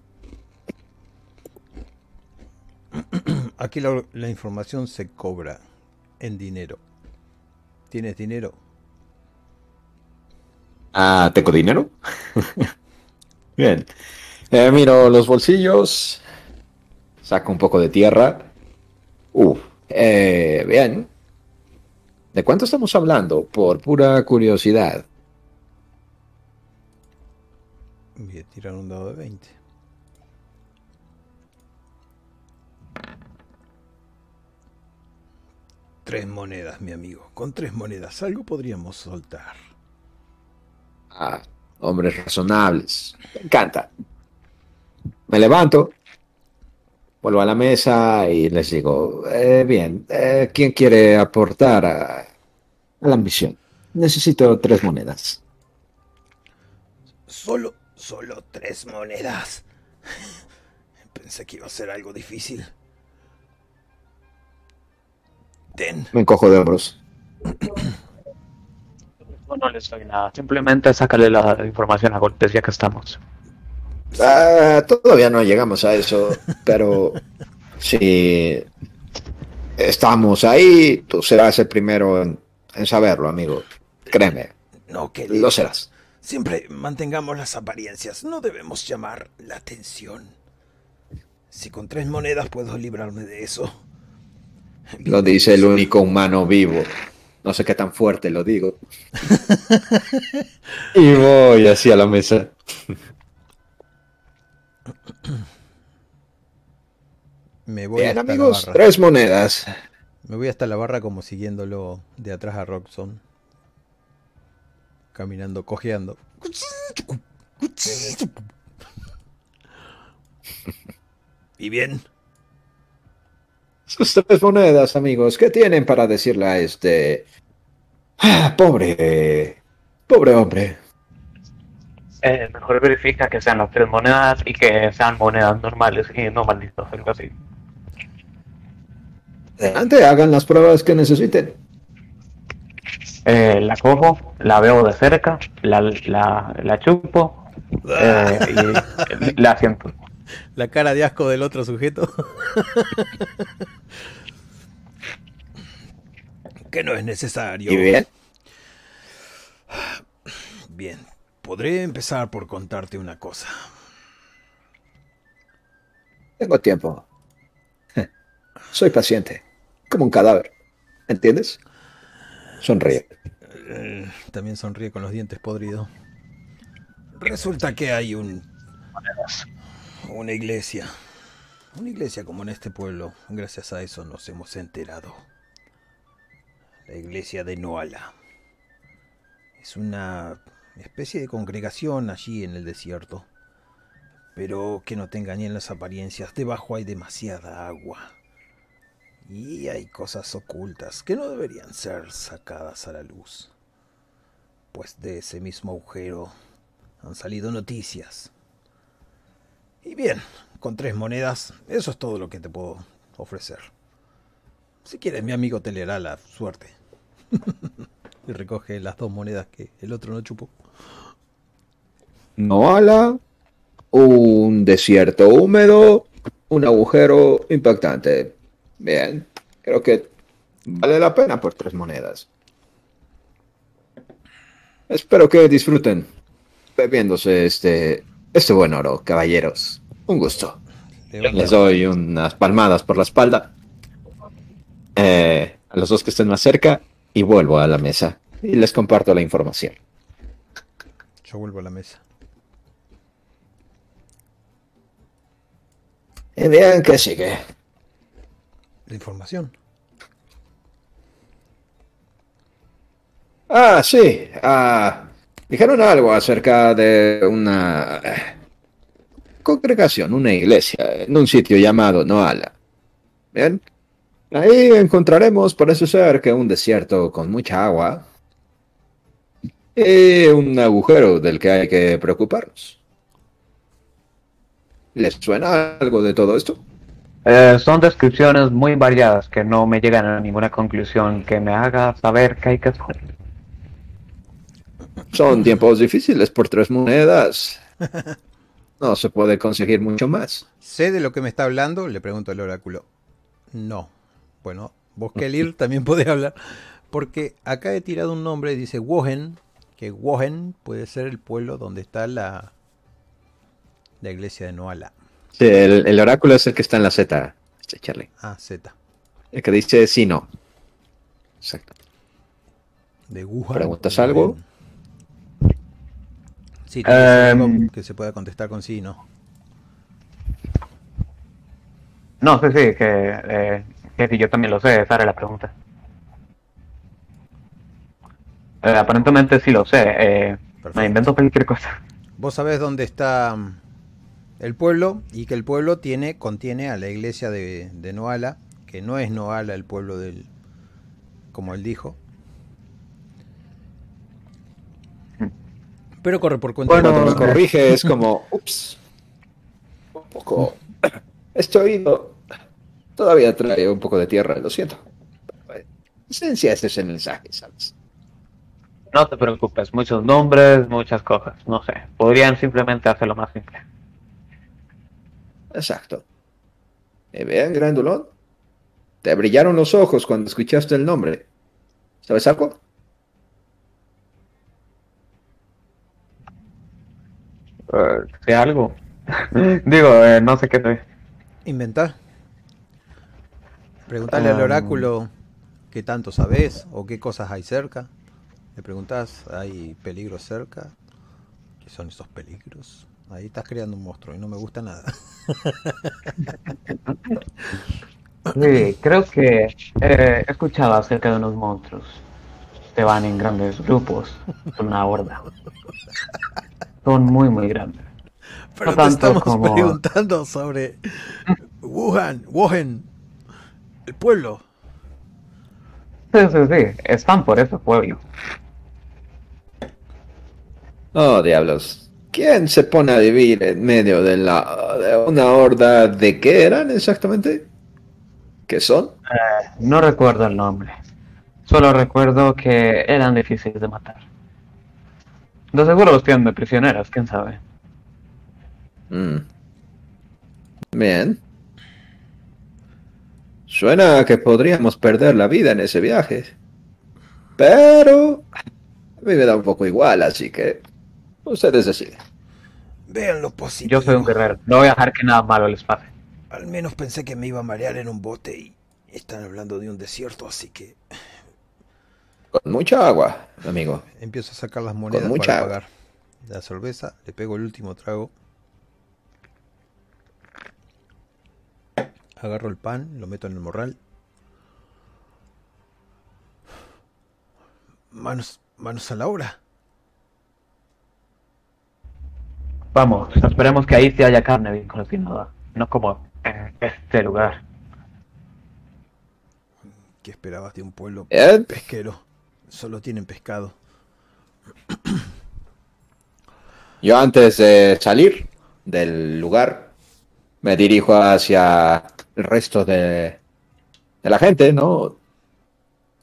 Aquí la, la información se cobra en dinero. ¿Tienes dinero? Ah, ¿tengo dinero? Bien. Eh, miro los bolsillos. Saco un poco de tierra. Uf. eh, bien. ¿De cuánto estamos hablando? Por pura curiosidad. Voy a tirar un dado de 20. Tres monedas, mi amigo. Con tres monedas algo podríamos soltar. Ah, hombres razonables. Me encanta. Me levanto. Vuelvo a la mesa y les digo, eh, bien, eh, ¿quién quiere aportar a, a la ambición? Necesito tres monedas. Solo, solo tres monedas. Pensé que iba a ser algo difícil. Ten. Me encojo de hombros. No, no les doy nada. Simplemente sácale la información a golpes ya que estamos. Ah, todavía no llegamos a eso, pero si estamos ahí, tú serás el primero en, en saberlo, amigo. Créeme, No, que lo serás. Siempre mantengamos las apariencias. No debemos llamar la atención. Si con tres monedas puedo librarme de eso. Lo dice el único humano vivo. No sé qué tan fuerte lo digo. y voy hacia la mesa. Me voy Bien, hasta amigos, la barra. tres monedas. Me voy hasta la barra como siguiéndolo de atrás a Roxon. Caminando, cojeando. ¿Y bien? Sus tres monedas, amigos. ¿Qué tienen para decirle a este... Ah, pobre... Pobre hombre. Eh, mejor verifica que sean las tres monedas y que sean monedas normales y no malditas, algo así. Adelante, hagan las pruebas que necesiten. Eh, la cojo, la veo de cerca, la, la, la chupo eh, y la siento. La cara de asco del otro sujeto. que no es necesario. ¿Y bien? Bien, podré empezar por contarte una cosa. Tengo tiempo. Soy paciente. Como un cadáver. ¿Entiendes? Sonríe. Eh, También sonríe con los dientes podridos. Resulta que hay un una iglesia. Una iglesia como en este pueblo. Gracias a eso nos hemos enterado. La iglesia de Noala. Es una especie de congregación allí en el desierto. Pero que no te engañen las apariencias. Debajo hay demasiada agua. Y hay cosas ocultas que no deberían ser sacadas a la luz. Pues de ese mismo agujero han salido noticias. Y bien, con tres monedas, eso es todo lo que te puedo ofrecer. Si quieres, mi amigo te leerá la suerte. y recoge las dos monedas que el otro no chupó. Noala, un desierto húmedo, un agujero impactante. Bien, creo que vale la pena por tres monedas. Espero que disfruten bebiéndose este, este buen oro, caballeros. Un gusto. Les doy unas palmadas por la espalda. eh, a los dos que estén más cerca y vuelvo a la mesa y les comparto la información. Yo vuelvo a la mesa. Y bien, ¿qué sigue? La información. Ah, sí. Ah, dijeron algo acerca de una eh, congregación, una iglesia, en un sitio llamado Noala. Bien. Ahí encontraremos, parece ser, que un desierto con mucha agua y un agujero del que hay que preocuparnos. ¿Les suena algo de todo esto? Eh, son descripciones muy variadas que no me llegan a ninguna conclusión que me haga saber qué hay que hacer. Son tiempos difíciles por tres monedas. No se puede conseguir mucho más. ¿Sé de lo que me está hablando? Le pregunto al oráculo. No. Bueno, vos Kelir también podés hablar. Porque acá he tirado un nombre y dice Wohen. Que Wohen puede ser el pueblo donde está la, la iglesia de Noala. Sí, el, el oráculo es el que está en la Z, este Charlie. Ah, Z. El que dice sí, no. Exacto. De Wuhan. ¿Preguntas algo? Sí, tiene que se pueda contestar con sí y no. No, sí, sí, que, eh, que yo también lo sé, esa era la pregunta. Eh, aparentemente sí lo sé, eh, me invento cualquier cosa. Vos sabés dónde está mm, el pueblo y que el pueblo tiene contiene a la iglesia de, de Noala, que no es Noala el pueblo del, como él dijo. Pero corre por cuenta Cuando de me corrige es como, ups, un poco, este oído todavía trae un poco de tierra, lo siento. En esencia ese es el mensaje, ¿sabes? No te preocupes, muchos nombres, muchas cosas, no sé. Podrían simplemente hacerlo más simple. Exacto. ¿Me vean, grandulón? Te brillaron los ojos cuando escuchaste el nombre. ¿Sabes algo? Eh, ¿Sé algo? Digo, eh, no sé qué soy. Inventar. Preguntarle al Ah. oráculo qué tanto sabes o qué cosas hay cerca. Le preguntas, ¿hay peligros cerca? ¿Qué son esos peligros? Ahí estás creando un monstruo y no me gusta nada. Sí, creo que eh, he escuchado acerca de unos monstruos. que van en grandes grupos, son una horda. Son muy, muy grandes. Pero No te estamos como- preguntando sobre Wuhan, Wuhan, el pueblo. Sí, sí, sí, están por ese pueblo. Oh, diablos. ¿Quién se pone a vivir en medio de, la, de una horda de qué eran exactamente? ¿Qué son? No recuerdo el nombre. Solo recuerdo que eran difíciles de matar. De seguro los tienen de prisioneras, quién sabe. Mm. Bien. Suena a que podríamos perder la vida en ese viaje. Pero a mí me da un poco igual, así que ustedes deciden. Vean lo positivo. Yo soy un guerrero, no voy a dejar que nada malo les pase. Al menos pensé que me iba a marear en un bote y están hablando de un desierto, así que Con mucha agua, amigo. empiezo a sacar las monedas mucha para agua. pagar. La cerveza, le pego el último trago. Agarro el pan, lo meto en el morral. Manos, manos a la obra. Vamos, esperemos que ahí sí haya carne bien cocinada, no como en este lugar. ¿Qué esperabas de un pueblo Bien. pesquero? Solo tienen pescado. Yo antes de salir del lugar, me dirijo hacia el resto de, la gente, ¿no?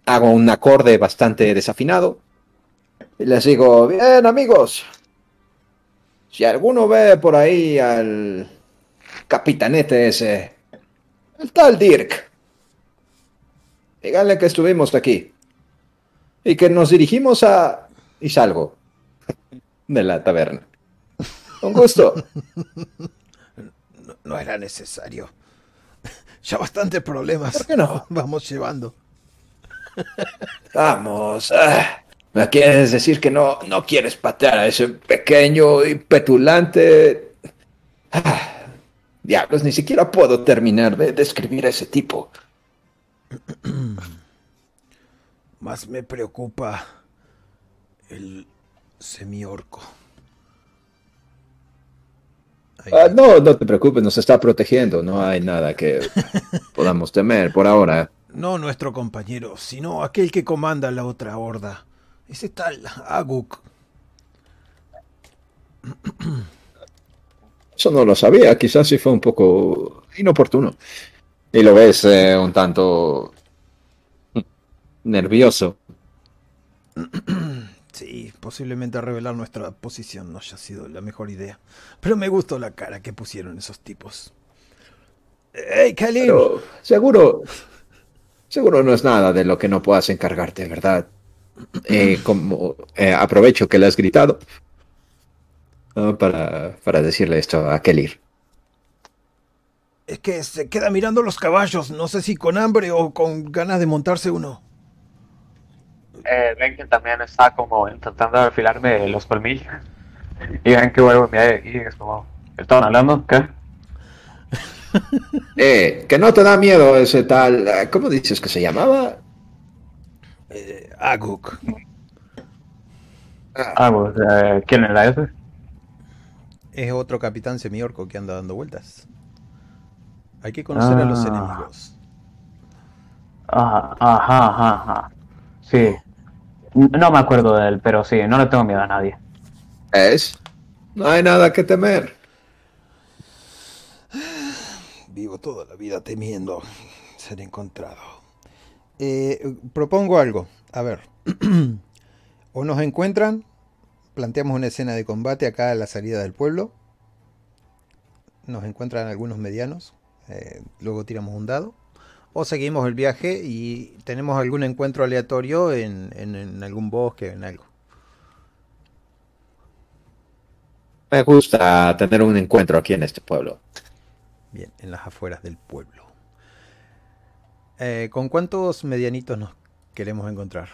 Hago un acorde bastante desafinado y les digo, bien amigos, si alguno ve por ahí al capitanete ese, el tal Dirk, díganle que estuvimos aquí y que nos dirigimos a... y salgo de la taberna. Un gusto. No, no era necesario. Ya bastantes problemas. ¿Por qué no? Vamos llevando. Vamos. ah, ¿Me quieres decir que no, no quieres patear a ese pequeño y petulante? Ah, diablos, ni siquiera puedo terminar de describir a ese tipo. Más me preocupa el semiorco. Ah, no, no te preocupes, nos está protegiendo. No hay nada que podamos temer por ahora. No nuestro compañero, sino aquel que comanda la otra horda. Ese tal Aguk. Eso no lo sabía, quizás sí fue un poco inoportuno. Y lo ves eh, un tanto nervioso. Sí, posiblemente revelar nuestra posición no haya sido la mejor idea. Pero me gustó la cara que pusieron esos tipos. ¡Ey, Kalim! Pero seguro, seguro no es nada de lo que no puedas encargarte, ¿verdad? Eh, como eh, aprovecho que le has gritado ¿no? para, para decirle esto a Kelir. Es que se queda mirando los caballos. No sé si con hambre o con ganas de montarse uno. Eh, ven que también está como intentando afilarme los colmillos. Y ven que vuelvo a mirar y es como, ¿estaban hablando? ¿Qué? Eh, que no te da miedo ese tal, ¿cómo dices que se llamaba? Eh, Aguk. Ah, pues, eh, ¿quién era ese? Es otro capitán semiorco que anda dando vueltas. Hay que conocer a los Ah. enemigos. Ajá, ajá, ajá. Sí. No me acuerdo de él, pero sí, no le tengo miedo a nadie. ¿Es? No hay nada que temer. Vivo toda la vida temiendo ser encontrado. Eh, propongo algo. A ver. o nos encuentran, planteamos una escena de combate acá a la salida del pueblo. Nos encuentran algunos medianos. eh, luego tiramos un dado. O seguimos el viaje y tenemos algún encuentro aleatorio en, en- en algún bosque, en algo. Me gusta tener un encuentro aquí en este pueblo. Bien, en las afueras del pueblo. Eh, ¿Con cuántos medianitos nos queremos encontrar?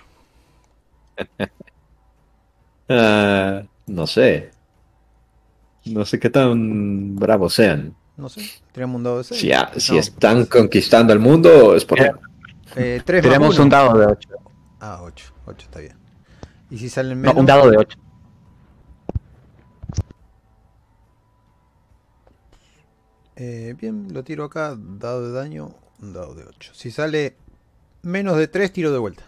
Ah, no sé. No sé qué tan bravos sean. No sé, tiramos un dado de seis. Si, a- si No, están conquistando el mundo, es por... Eh, eh, tres más Tenemos uno. un dado de 8. Ah, 8, 8 está bien. Y si salen No, menos, un dado de 8. eh, bien, lo tiro acá, dado de daño, un dado de 8. Si sale menos de 3, tiro de vuelta.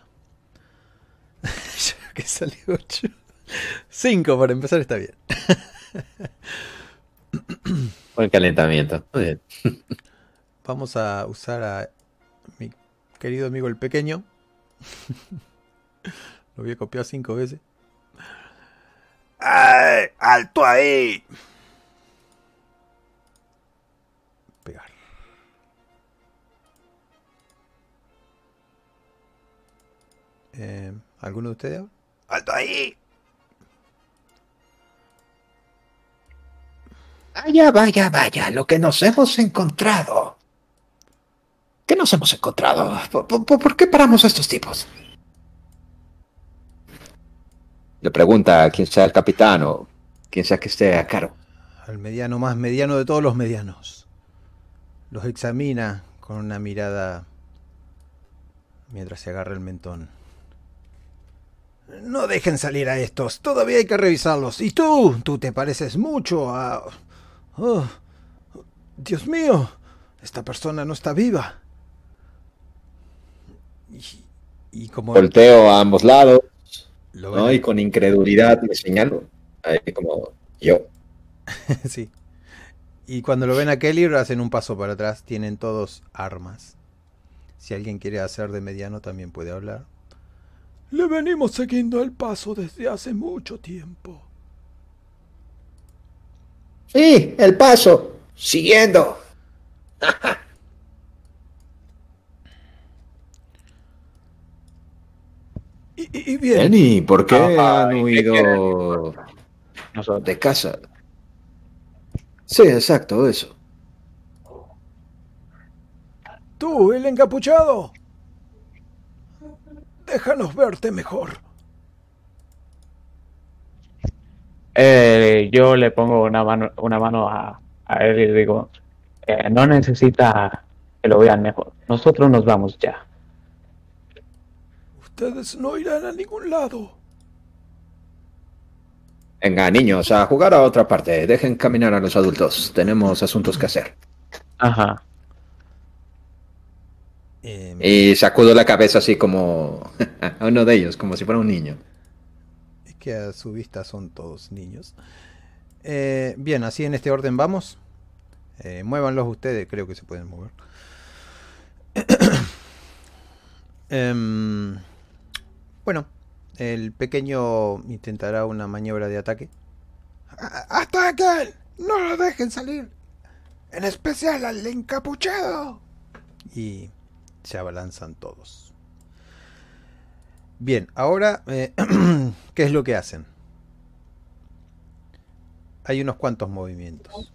que sale 8. 5 para empezar está bien. Buen calentamiento. Muy bien. Vamos a usar a mi querido amigo el pequeño. Lo voy a copiar 5 veces. ¡Ay! ¡Alto ahí! Pegar. Eh, ¿Alguno de ustedes? ¡Alto ahí! Vaya, vaya, vaya, lo que nos hemos encontrado. ¿Qué nos hemos encontrado? ¿Por, por- por qué paramos a estos tipos? Le pregunta a quien sea el capitán o quien sea que esté a cargo. Al mediano más mediano de todos los medianos. Los examina con una mirada mientras se agarra el mentón. No dejen salir a estos, todavía hay que revisarlos. Y tú, tú te pareces mucho a... Oh, Dios mío, esta persona no está viva. Y, y como Volteo a ambos lados, lo ¿no? Y con incredulidad le señalo. Ahí como yo. sí. Y cuando lo ven a Kelly, hacen un paso para atrás. Tienen todos armas. Si alguien quiere hacer de mediano, también puede hablar. Le venimos siguiendo el paso desde hace mucho tiempo. Sí, el paso. Siguiendo. Y, y- y bien, ¿y por qué Ajá, han ¿y qué huido de casa? Sí, exacto, eso. tú, el encapuchado. Déjanos verte mejor. Eh, yo le pongo una mano, una mano a, a él y le digo, eh, no necesita que lo vean mejor. Nosotros nos vamos ya. Ustedes no irán a ningún lado. Venga, niños, a jugar a otra parte. Dejen caminar a los adultos. Tenemos asuntos que hacer. Ajá. Eh, Y sacudo la cabeza así como a uno de ellos, como si fuera un niño. Que a su vista son todos niños. Eh, bien, así en este orden vamos. Eh, muévanlos ustedes, creo que se pueden mover. Em, bueno, el pequeño intentará una maniobra de ataque. ¡Ataquen! ¡No lo dejen salir! En especial al encapuchado. Y se abalanzan todos. Bien, ahora, eh, ¿qué es lo que hacen? Hay unos cuantos movimientos.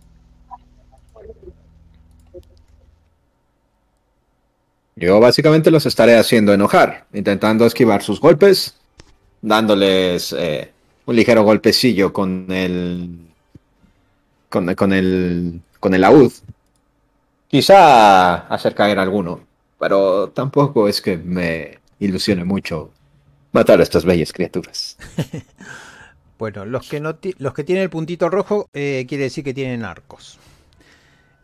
Yo básicamente los estaré haciendo enojar, intentando esquivar sus golpes, dándoles eh, un ligero golpecillo con el con, el con el laúd. Quizá hacer caer alguno, pero tampoco es que me ilusione mucho matar a estas bellas criaturas. Bueno, los que, no los que tienen el puntito rojo eh, quiere decir que tienen arcos.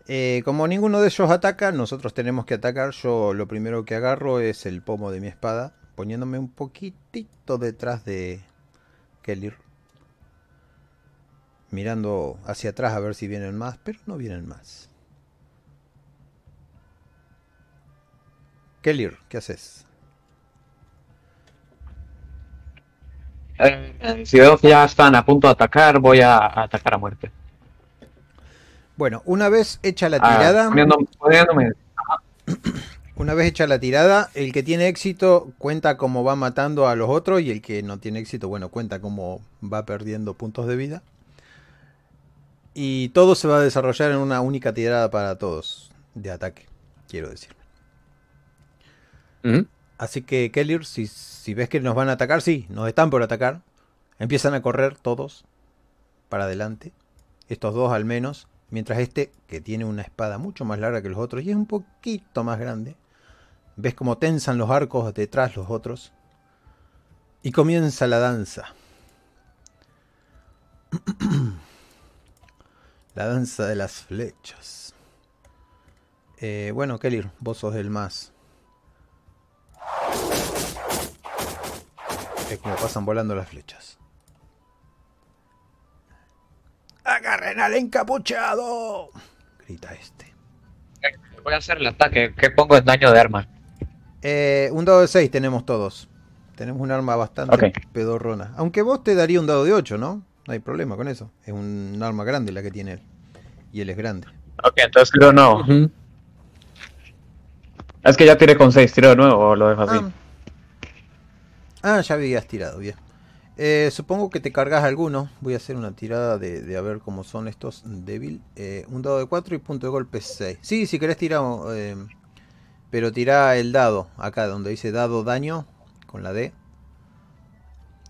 Eh, como ninguno de ellos ataca, nosotros tenemos que atacar. Yo lo primero que agarro es el pomo de mi espada, poniéndome un poquitito detrás de Kelir. mirando hacia atrás a ver si vienen más, pero no vienen más. Kelir, ¿qué haces? Eh, si veo que ya están a punto de atacar, voy a, a atacar a muerte. Bueno, una vez hecha la Ah, tirada, poniéndome- poniéndome- una vez hecha la tirada, el que tiene éxito cuenta cómo va matando a los otros y el que no tiene éxito, bueno, cuenta cómo va perdiendo puntos de vida. Y todo se va a desarrollar en una única tirada para todos de ataque, quiero decir. Así que, Kelir, si, ves que nos van a atacar, sí, nos están por atacar. Empiezan a correr todos para adelante. Estos dos al menos. Mientras este, que tiene una espada mucho más larga que los otros y es un poquito más grande, ves como tensan los arcos detrás los otros. Y comienza la danza. la danza de las flechas. Eh, bueno, Kelir, vos sos el más Es como pasan volando las flechas. ¡Agarren al encapuchado! Grita este. Voy a hacer el ataque. ¿Qué pongo en daño de arma? Eh, un dado de 6 tenemos todos. Tenemos un arma bastante pedorrona. Aunque vos te daría un dado de 8, ¿no? No hay problema con eso. Es un arma grande la que tiene él. Y él es grande. Ok, entonces nuevo. Ujú. Es que ya tiré con 6, tiro de nuevo o lo dejo así. Ah. Ah, ya habías tirado, bien. Eh, supongo que te cargas alguno. Voy a hacer una tirada de, a ver cómo son estos débil. Eh, un dado de 4 y punto de golpe 6. Sí, si querés tirar. eh, pero tira el dado. Acá donde dice dado daño. Con la D.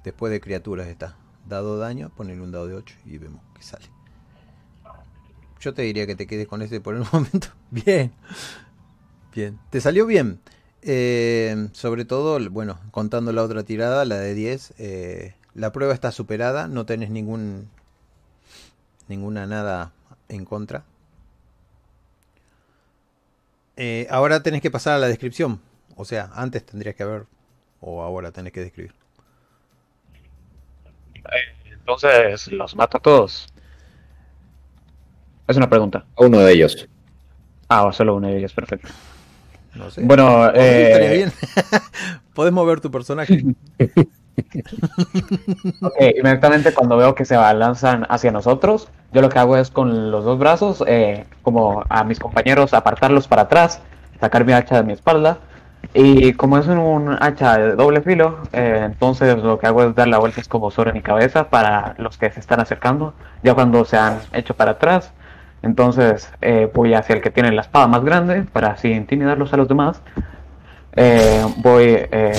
Después de criaturas está. Dado daño. Ponele un dado de 8 y vemos qué sale. Yo te diría que te quedes con este por el momento. Bien. Bien. Te salió bien. Eh, sobre todo, bueno, contando la otra tirada, la de 10, eh, la prueba está superada, no tenés ningún ninguna nada en contra. Eh, ahora tenés que pasar a la descripción, o sea, antes tendrías que haber, o ahora tenés que describir. Entonces los mato a todos. Es una pregunta. A uno de ellos. Ah, solo uno de ellos, perfecto. No sé. Bueno, eh, bien. Podés mover tu personaje. ok, inmediatamente cuando veo que se lanzan hacia nosotros, yo lo que hago es con los dos brazos, eh, como a mis compañeros, apartarlos para atrás, sacar mi hacha de mi espalda. Y como es un hacha de doble filo, eh, entonces lo que hago es dar la vuelta es como sobre mi cabeza para los que se están acercando. Ya cuando se han hecho para atrás, entonces eh, voy hacia el que tiene la espada más grande para así intimidarlos a los demás. Eh, voy eh,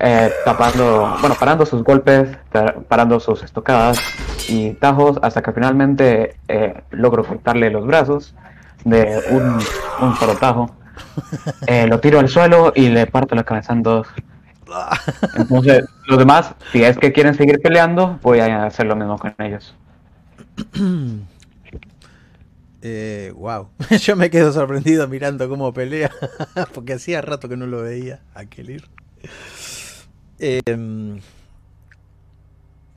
eh, tapando, bueno, parando sus golpes, parando sus estocadas y tajos hasta que finalmente eh, logro cortarle los brazos de un, un solo tajo. Eh, lo tiro al suelo y le parto la cabeza en dos. Entonces, los demás, si es que quieren seguir peleando, voy a hacer lo mismo con ellos. Eh, wow, yo me quedo sorprendido mirando cómo pelea, porque hacía rato que no lo veía a Kelir. Eh,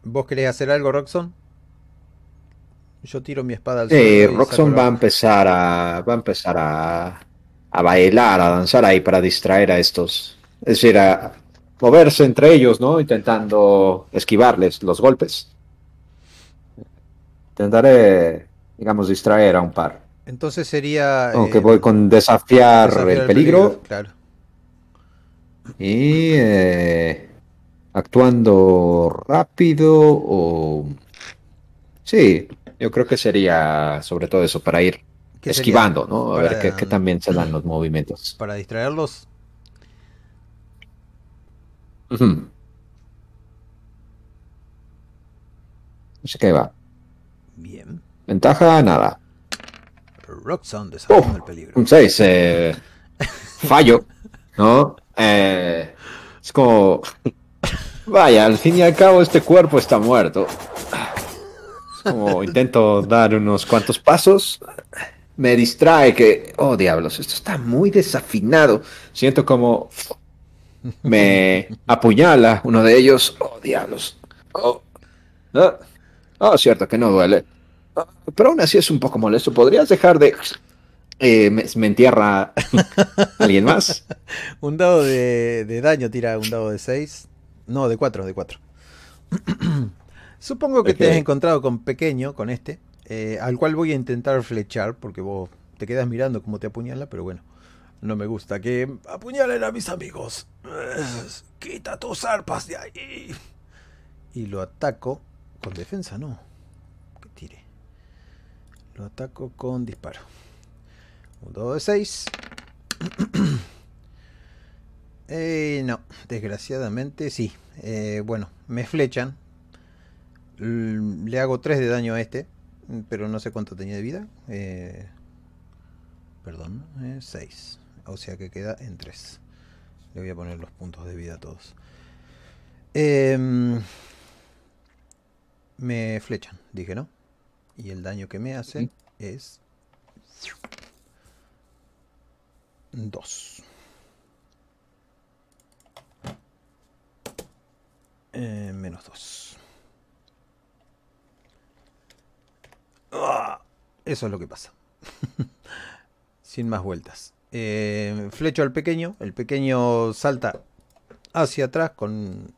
¿Vos querés hacer algo, Roxon? Yo tiro mi espada al Sí, suelo y Roxon va a empezar a, va a empezar a, a bailar, a danzar ahí para distraer a estos. Es decir, a moverse entre ellos, ¿no? Intentando esquivarles los golpes. Intentaré, digamos, distraer a un par. Entonces sería... Aunque eh, voy con desafiar, desafiar el peligro, Claro. y eh, actuando rápido o... Sí, yo creo que sería sobre todo eso, para ir ¿Qué sería? esquivando, ¿no? A ver qué, qué también se dan los movimientos. Para distraerlos. Ujú. Así que va. Bien. Ventaja, nada. Desafiando Oh, el peligro. Un 6. fallo, ¿no? Eh, es como... Vaya, al fin y al cabo este cuerpo está muerto. Es como intento dar unos cuantos pasos. Me distrae que... Oh, diablos, esto está muy desafinado. Siento como... Me apuñala uno de ellos. Oh, diablos. Oh. Oh, cierto que no duele. Pero aún así es un poco molesto. ¿Podrías dejar de... Eh, me, me entierra alguien más? Un dado de, de daño tira un dado de 6. No, de 4, de 4. Supongo que te has encontrado con pequeño, con este, eh, al cual voy a intentar flechar, porque vos te quedas mirando cómo te apuñala, pero bueno, no me gusta que apuñalen a mis amigos. Quita tus arpas de ahí. Y lo ataco con defensa, no. Lo ataco con disparo. Un dado de 6. Eh, no, desgraciadamente sí. Eh, bueno, me flechan. Le hago 3 de daño a este, pero no sé cuánto tenía de vida. Eh, perdón, 6. o sea que queda en 3. Le voy a poner los puntos de vida a todos. Em, me flechan, dije, ¿no? Y el daño que me hace Sí. es 2. Eh, menos 2. Eso es lo que pasa. Sin más vueltas. Eh, flecho al pequeño. El pequeño salta hacia atrás con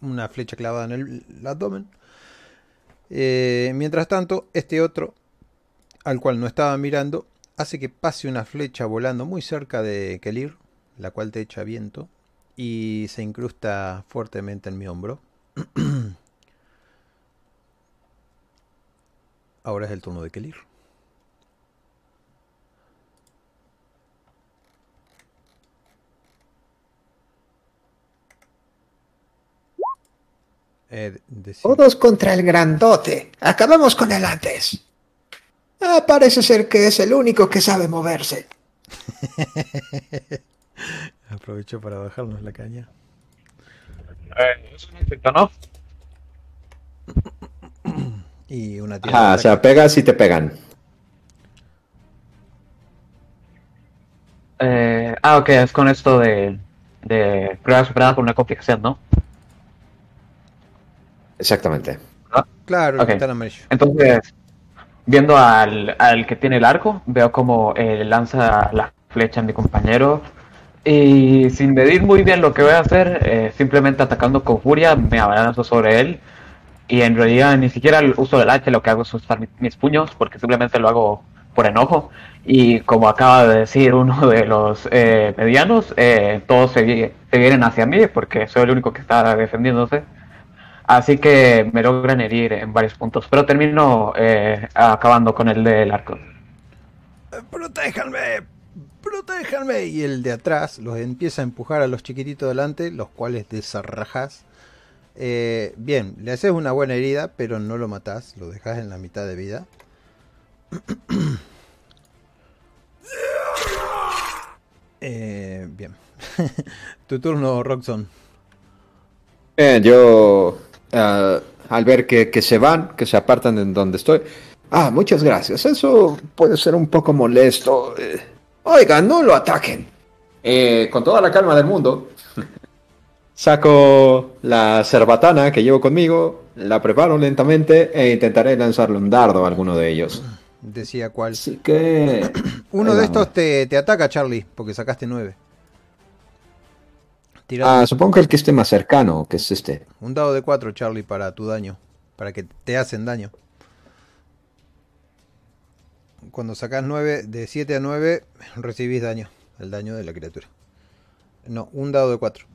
una flecha clavada en el abdomen. Eh, mientras tanto, este otro, al cual no estaba mirando, hace que pase una flecha volando muy cerca de Kelir, la cual te echa viento, y se incrusta fuertemente en mi hombro. Ahora es el turno de Kelir. Eh, Todos contra el grandote. Acabamos con él antes. Ah, parece ser que es el único que sabe moverse. Aprovecho para bajarnos la caña. Eh, es un insecto, ¿no? Y una Ah, o sea, pegas y te pegan. Eh, ah, ok, es con esto de, de superada por una complicación, ¿no? Exactamente. Claro, el Ok. que está en amarillo. Entonces, viendo al, al que tiene el arco, veo como eh, lanza la flecha a mi compañero. Y sin medir muy bien lo que voy a hacer, eh, simplemente atacando con furia, me abalanzo sobre él. Y en realidad ni siquiera uso el hacha, lo que hago es usar mi- mis puños, porque simplemente lo hago por enojo. Y como acaba de decir uno de los eh, medianos, eh, todos se, se vienen hacia mí, porque soy el único que está defendiéndose. Así que me logran herir en varios puntos, pero termino eh, acabando con el del arco. Eh, ¡Protéjanme! ¡Protéjanme! Y el de atrás los empieza a empujar a los chiquititos delante, los cuales desarrajas. Eh, bien, le haces una buena herida, pero no lo matás, lo dejas en la mitad de vida. Eh, bien. tu turno, Roxon. Bien, yo, ah, al ver que, que se van, que se apartan de donde estoy. Ah, muchas gracias. Eso puede ser un poco molesto. Eh, Oigan, no lo ataquen. Eh, con toda la calma del mundo, saco la cerbatana que llevo conmigo, la preparo lentamente e intentaré lanzarle un dardo a alguno de ellos. Decía cuál. Así que... Uno de estos te, te ataca, Charlie, porque sacaste nueve. Tira Ah, supongo que el que esté más cercano, que es este. un dado de 4, Charlie, para tu daño. Para que te hacen daño. Cuando sacas 9, de 7 a 9, recibís daño. El daño de la criatura. No, un dado de 4.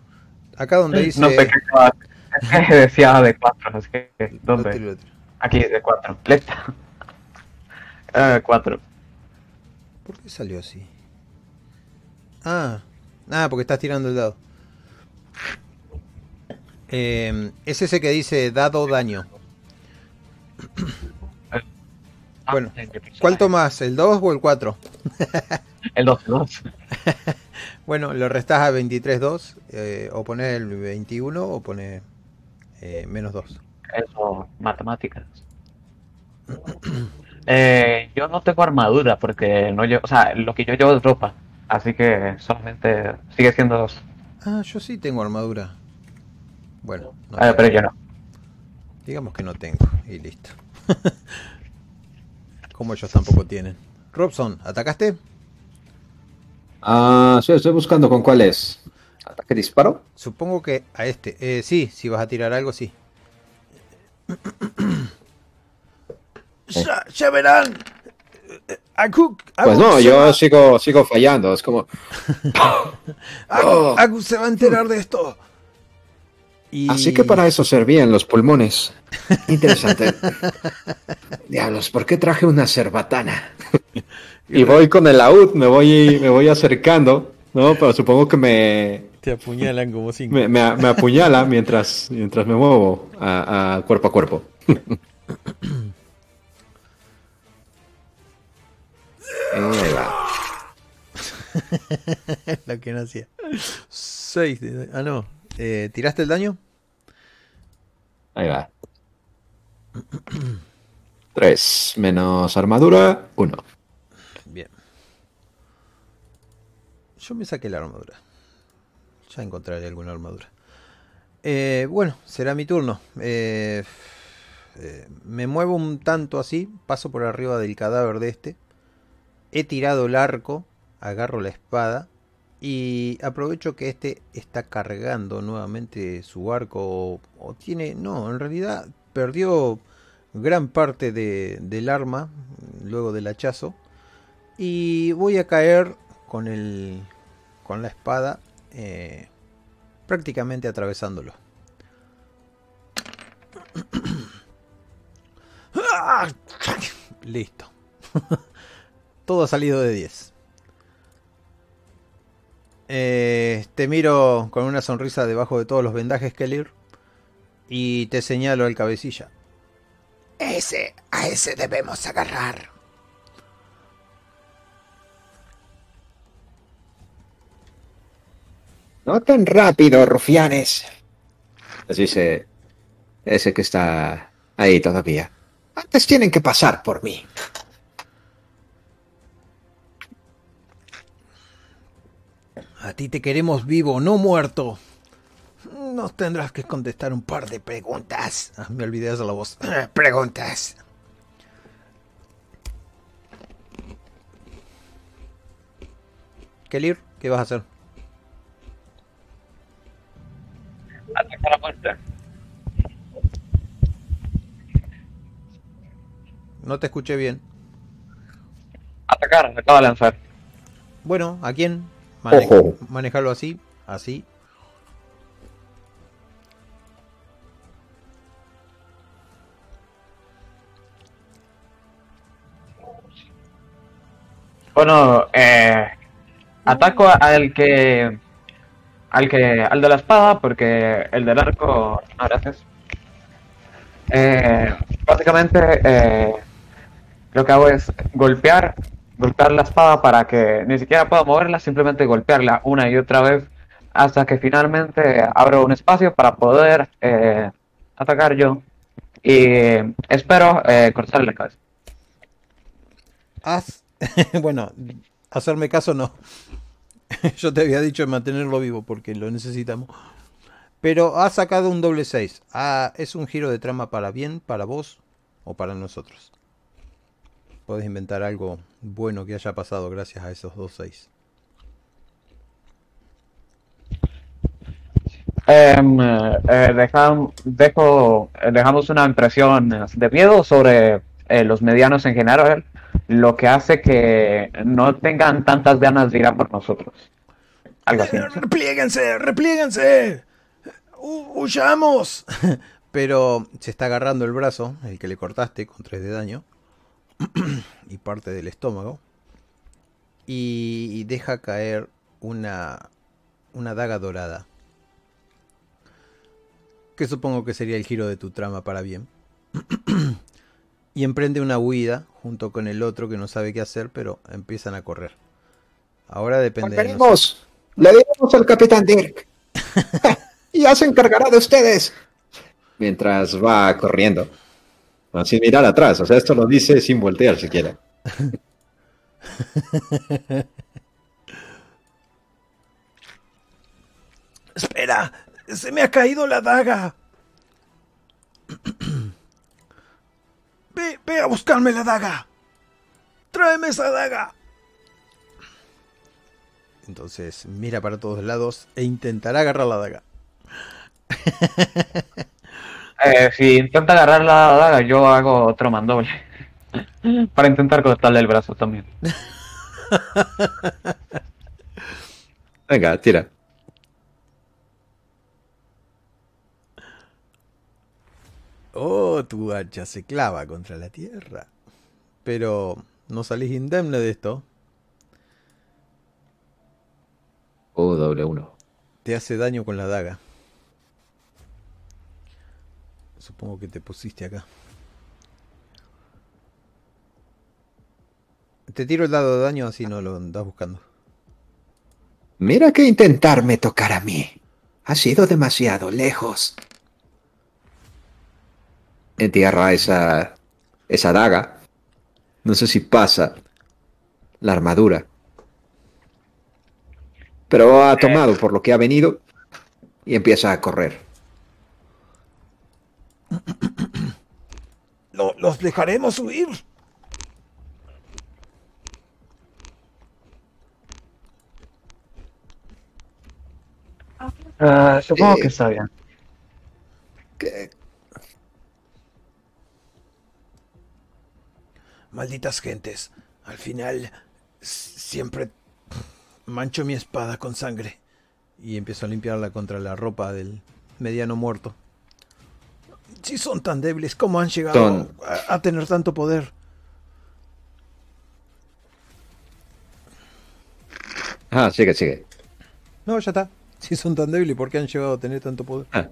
Acá donde dice... No sé qué es decía de 4, así que Lo ¿dónde? tiro, lo tiro. Aquí de 4. Lista. Eh, 4. ¿Por qué salió así? Ah, ah, porque estás tirando el dado. Eh, es ese que dice dado daño. Bueno, ¿Cuál tomas? ¿El 2 o el 4? El 2, el 2. Bueno, lo restás a 23-2. Eh, o pones el 21 o pones eh, menos 2. Eso, matemáticas. Eh, yo no tengo armadura porque no llevo, o sea, lo que yo llevo es ropa, así que solamente sigue siendo dos. Ah, yo sí tengo armadura. Bueno, no sé. pero yo no. Digamos que no tengo y listo. Como ellos tampoco tienen. Robson, ¿atacaste? Ah, sí, estoy buscando con cuál es. ¿Ataque disparo? Supongo que a este. Eh, sí, si vas a tirar algo, sí. Ya, ya verán. Pues no, yo va- sigo, sigo fallando. Es como. Aku, Oh. Se va a enterar de esto. Y- Así que para eso servían los pulmones. Interesante. Diablos, ¿por qué traje una cerbatana? y voy con el laúd, me voy, me voy acercando, ¿no? Pero supongo que me, Te apuñalan como cinco. me, me- me apuñala mientras, mientras me muevo a, a cuerpo a cuerpo. Ahí va. La que nacía. 6 de Ah, no. Eh, ¿Tiraste el daño? Ahí va. 3 menos armadura, 1. Bien. Yo me saqué la armadura. Ya encontraré alguna armadura. Eh, bueno, será mi turno. Eh, eh, me muevo un tanto así. Paso por arriba del cadáver de este. He tirado el arco. Agarro la espada. Y aprovecho que este está cargando nuevamente su arco. O, tiene... No, en realidad perdió gran parte de- del arma. Luego del hachazo. Y voy a caer con el con la espada eh, prácticamente atravesándolo. Listo. Todo ha salido de 10. Eh, te miro con una sonrisa debajo de todos los vendajes, Kelir. Y te señalo al cabecilla. Ese, a ese debemos agarrar. No tan rápido, rufianes. Así dice ese que está ahí todavía. Antes tienen que pasar por mí. A ti te queremos vivo, no muerto. Nos tendrás que contestar un par de preguntas. Ah, me olvidé de hacer la voz. Preguntas. Kelir, ¿qué vas a hacer? Ataca la puerta. No te escuché bien. Atacar, acaba de lanzar. Bueno, ¿a quién? Manejarlo así, así. Bueno, eh, ataco al que, al que, al de la espada, porque el del arco, no, gracias. Eh, básicamente, eh, lo que hago es golpear, golpear la espada para que ni siquiera pueda moverla, simplemente golpearla una y otra vez hasta que finalmente abro un espacio para poder eh, atacar yo y espero eh, cortarle la cabeza. Haz. bueno, hacerme caso no. Yo te había dicho mantenerlo vivo porque lo necesitamos. Pero has sacado un doble 6. Ah, ¿Es un giro de trama para bien, para vos o para nosotros? Puedes inventar algo bueno que haya pasado gracias a esos dos 6. Em, eh, dejam- dejo, eh, dejamos una impresión de miedo sobre eh, los medianos en general, lo que hace que no tengan tantas ganas de ir a por nosotros. Algo así. ¡Replieguense! ¡Replieguense! ¡Huyamos! Pero se está agarrando el brazo, el que le cortaste con 3 de daño, y parte del estómago, y, y deja caer una, una daga dorada. Que supongo que sería el giro de tu trama para bien. y emprende una huida junto con el otro que no sabe qué hacer, pero empiezan a correr. Ahora depende de nosotros. Le diremos al capitán Dirk. y ya se encargará de ustedes. Mientras va corriendo. No, Sin mirar atrás. O sea, esto lo dice sin voltear siquiera. Espera, se me ha caído la daga. Ve a buscarme la daga. Tráeme esa daga. Entonces mira para todos lados e intentará agarrar la daga. Eh, si intenta agarrar la daga, yo hago otro mandoble. Para intentar cortarle el brazo también. Venga, tira. Oh, tu hacha se clava contra la tierra. Pero no salís indemne de esto. Oh, doble uno. Te hace daño con la daga. Supongo que te pusiste acá. Te tiro el dado de daño así no lo andas buscando. Mira que intentarme tocar a mí. Ha sido demasiado lejos. Entierra esa, esa daga. No sé si pasa la armadura. Pero ha tomado por lo que ha venido y empieza a correr. Lo- los dejaremos huir. Ah, supongo Eh. que está bien. ¿Qué? Malditas gentes. Al final siempre mancho mi espada con sangre. Y empiezo a limpiarla contra la ropa del mediano muerto. Si son tan débiles, ¿cómo han llegado a, a tener tanto poder? Ah, sigue, sigue. No, ya está. Si son tan débiles, ¿por qué han llegado a tener tanto poder? Ah.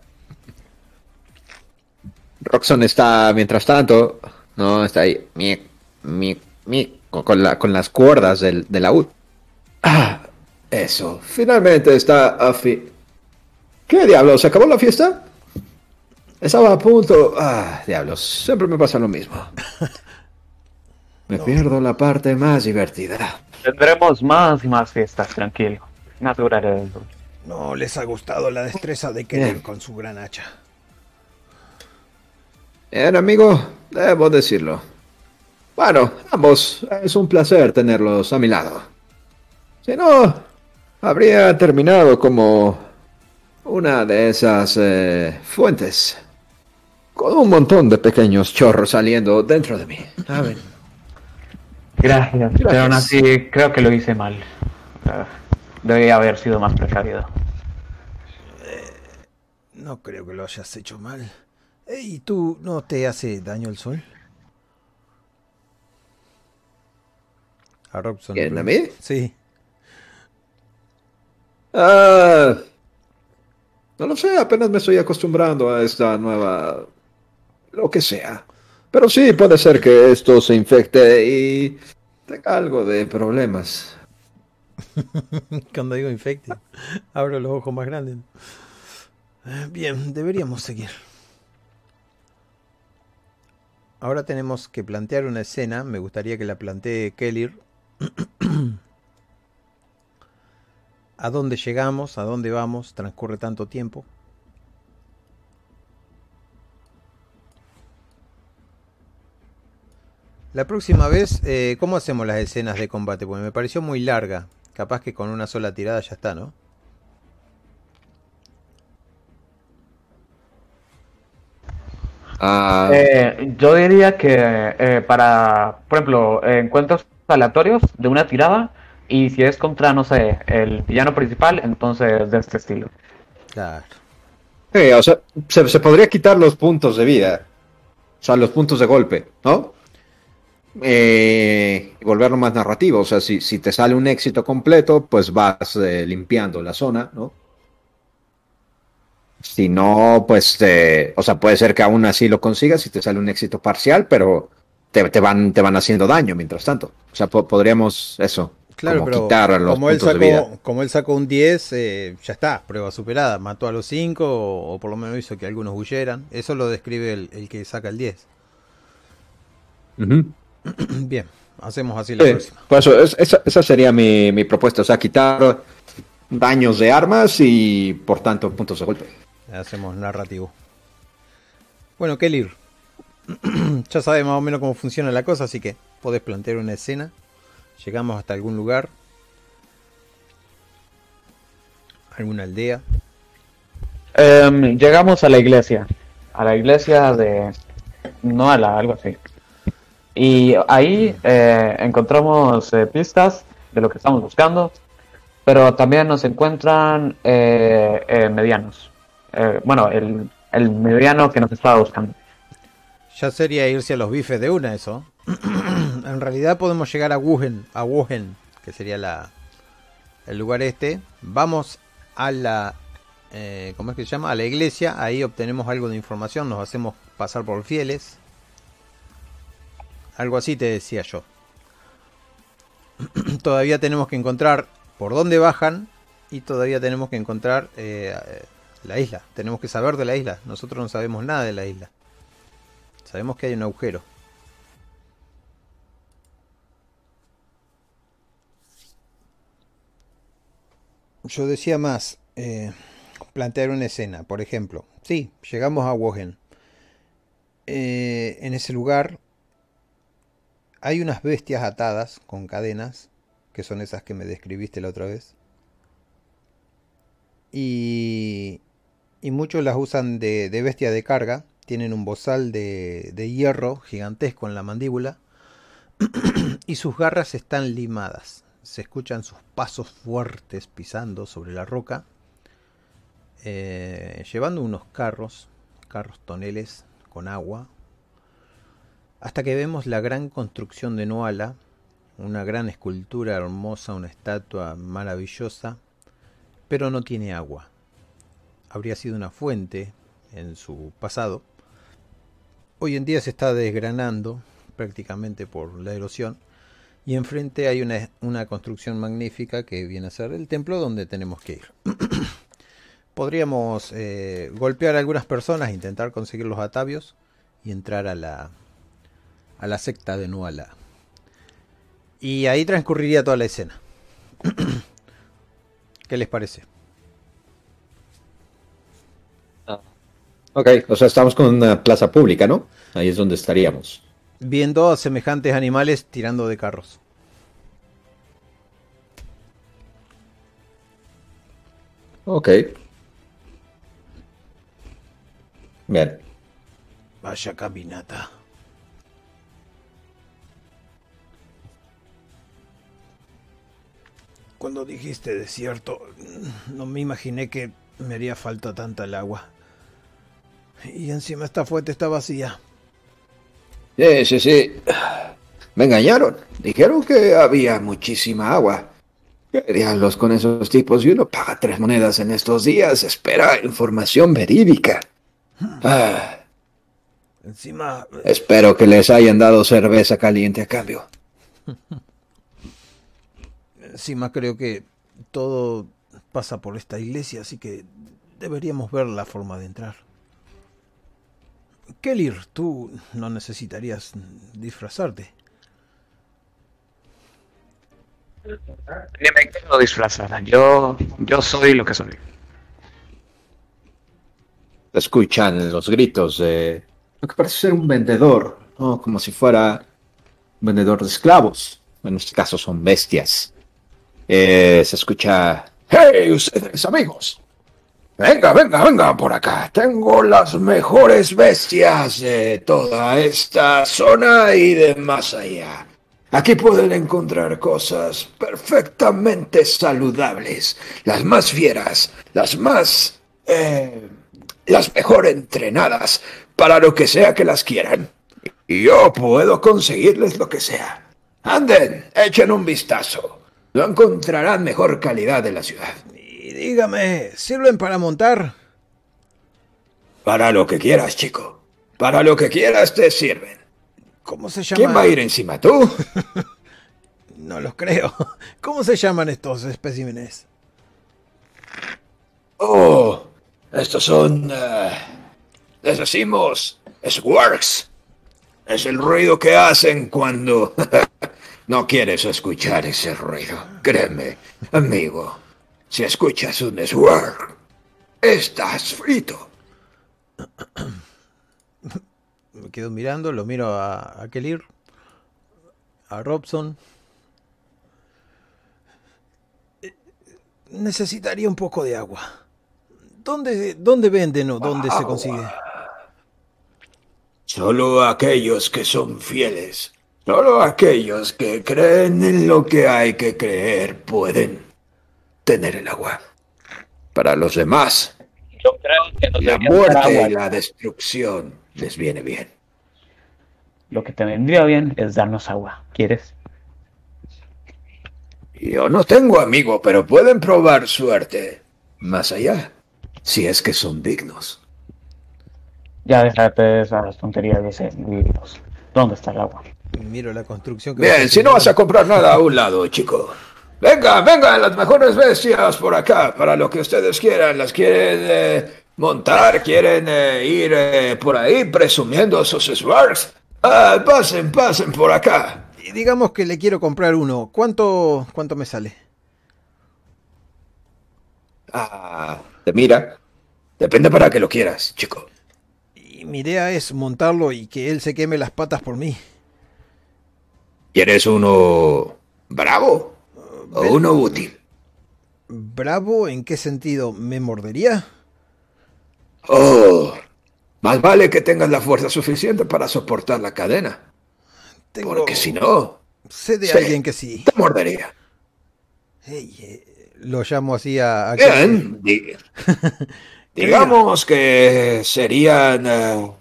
Roxon está, mientras tanto, no, está ahí, mic, mic, mic, con, con la- con las cuerdas del, del laúd. Ah, eso, finalmente está a fin. ¿Qué diablos? ¿Se acabó la fiesta? Estaba a punto. Ah, diablos, siempre me pasa lo mismo. Me pierdo la parte más divertida. Tendremos más y más fiestas, tranquilo. Natural. No les ha gustado la destreza de Bien. con su gran hacha. Bien, amigo, debo decirlo. Bueno, ambos, es un placer tenerlos a mi lado. Si no, habría terminado como una de esas eh, fuentes. Con un montón de pequeños chorros saliendo dentro de mí. A ver. Gracias, pero aún así creo que lo hice mal. Debería haber sido más precavido. No creo que lo hayas hecho mal. ¿Y tú no te hace daño el sol? A Robson. ¿Quién, a mí? Sí. Ah, no lo sé, apenas me estoy acostumbrando a esta nueva... lo que sea. Pero sí, puede ser que esto se infecte y tenga algo de problemas. Cuando digo infected, abro los ojos más grandes. Bien, deberíamos seguir. Ahora tenemos que plantear una escena. Me gustaría que la plantee Kelir. ¿A dónde llegamos? ¿A dónde vamos? Transcurre tanto tiempo. La próxima vez, eh, ¿cómo hacemos las escenas de combate? Porque me pareció muy larga. Capaz que con una sola tirada ya está, ¿no? Ah, Eh, yo diría que eh, para, por ejemplo, eh, encuentros aleatorios de una tirada y si es contra, no sé, el villano principal, entonces de este estilo. Claro. sí, o sea, se, se podría quitar los puntos de vida. O sea, los puntos de golpe, ¿no? Eh, y volverlo más narrativo. O sea, si, si te sale un éxito completo, pues vas eh, limpiando la zona, ¿no? Si no, pues, eh, o sea, puede ser que aún así lo consigas si te sale un éxito parcial, pero te, te van, te van haciendo daño mientras tanto. O sea, po- podríamos eso, Claro, como pero quitar los como él, puntos de vida. sacó, como él sacó un 10, eh, ya está, prueba superada. Mató a los 5 o, o por lo menos hizo que algunos huyeran. Eso lo describe el, el que saca el 10. Ujú. Bien, hacemos así la Sí, próxima. por eso, es- esa, esa sería mi, mi propuesta, o sea, quitar daños de armas y, por tanto, puntos de golpe. Hacemos narrativo. Bueno, Kelir, ya sabes más o menos cómo funciona la cosa, así que podés plantear una escena. Llegamos hasta algún lugar, alguna aldea. Em, llegamos a la iglesia, a la iglesia de Noala, algo así. Y ahí eh, encontramos eh, pistas de lo que estamos buscando, pero también nos encuentran eh, eh, medianos. Eh, bueno, el, el mediano que nos estaba buscando. Ya sería irse a los bifes de una eso. en realidad podemos llegar a Wuhan, a Wuhan, que sería la el lugar este. Vamos a la eh, ¿cómo es que se llama? A la iglesia, ahí obtenemos algo de información, nos hacemos pasar por fieles. Algo así te decía yo. todavía tenemos que encontrar por dónde bajan y todavía tenemos que encontrar eh, eh, la isla. Tenemos que saber de la isla. Nosotros no sabemos nada de la isla. Sabemos que hay un agujero. Yo decía más, eh, plantear una escena, por ejemplo. Sí, llegamos a Wogen. En ese lugar hay unas bestias atadas con cadenas, que son esas que me describiste la otra vez. Y, y muchos las usan de, de bestia de carga. Tienen un bozal de, de hierro gigantesco en la mandíbula. y sus garras están limadas. Se escuchan sus pasos fuertes pisando sobre la roca. eh, llevando unos carros, carros toneles con agua. Hasta que vemos la gran construcción de Noala. Una gran escultura hermosa, una estatua maravillosa. Pero no tiene agua. Habría sido una fuente en su pasado. Hoy en día se está desgranando prácticamente por la erosión. Y enfrente hay una, construcción magnífica que viene a ser el templo donde tenemos que ir. Podríamos eh, golpear a algunas personas, intentar conseguir los atavios y entrar a la, a la secta de Nuala. Y ahí transcurriría toda la escena. ¿Qué les parece? Ok, o sea, estamos con una plaza pública, ¿no? Ahí es donde estaríamos. Viendo a semejantes animales tirando de carros. Ok. Bien. Vaya caminata. Cuando dijiste desierto, no me imaginé que me haría falta tanta el agua. Y encima esta fuente está vacía. Sí, sí, sí. Me engañaron. Dijeron que había muchísima agua. ¿Qué diablos con esos tipos? Y uno paga tres monedas en estos días. Espera información verídica. Ah, Encima, espero que les hayan dado cerveza caliente a cambio. encima creo que todo pasa por esta iglesia, así que deberíamos ver la forma de entrar. Kelir, tú no necesitarías disfrazarte. Ni me quiero disfrazar. Yo, yo soy lo que soy. Escuchan los gritos de lo que parece ser un vendedor, ¿no? como si fuera un vendedor de esclavos. En este caso son bestias. Eh, se escucha, ¡Hey, ustedes amigos! Venga, venga, venga por acá. Tengo las mejores bestias de toda esta zona y de más allá. Aquí pueden encontrar cosas perfectamente saludables, las más fieras, las más... eh, las mejor entrenadas para lo que sea que las quieran. Y yo puedo conseguirles lo que sea. Anden, echen un vistazo. No encontrarán mejor calidad de la ciudad. Y dígame, ¿sirven para montar? Para lo que quieras, chico. Para lo que quieras te sirven. ¿Cómo se llama? ¿Quién va a ir encima? ¿Tú? No los creo. ¿Cómo se llaman estos especímenes? Oh, estos son... eh, les decimos... Swarks. Es el ruido que hacen cuando... no quieres escuchar ese ruido. Créeme, amigo. Si escuchas un Swark, estás frito. quedo mirando, lo miro a, a Kelir, a Robson. Eh, Necesitaría un poco de agua. ¿Dónde, dónde venden o dónde se consigue? Solo aquellos que son fieles, solo aquellos que creen en lo que hay que creer pueden tener el agua. Para los demás, Yo creo que no la muerte agua. y la destrucción les viene bien. Lo que te vendría bien es darnos agua. ¿Quieres? Yo no tengo amigo, pero pueden probar suerte más allá, si es que son dignos. Ya déjate de esas tonterías de ese libros. ¿Dónde está el agua? Miro la construcción que Bien, si no vas a comprar nada a un lado, chico. Venga, venga, las mejores bestias por acá, para lo que ustedes quieran. Las quieren eh, montar, quieren eh, ir eh, por ahí presumiendo sus swords. Ah, pasen, pasen por acá. Y digamos que le quiero comprar uno. ¿Cuánto, cuánto me sale? Ah, te mira. Depende para que lo quieras, chico. Y mi idea es montarlo y que él se queme las patas por mí. ¿Quieres uno bravo o uno útil? ¿Bravo? ¿En qué sentido? ¿Me mordería? Oh, más vale que tengas la fuerza suficiente para soportar la cadena, Tengo... porque si no, Sé de alguien que sí. te mordería. Ey, eh, lo llamo así a... a- Bien, di- digamos que serían... eh,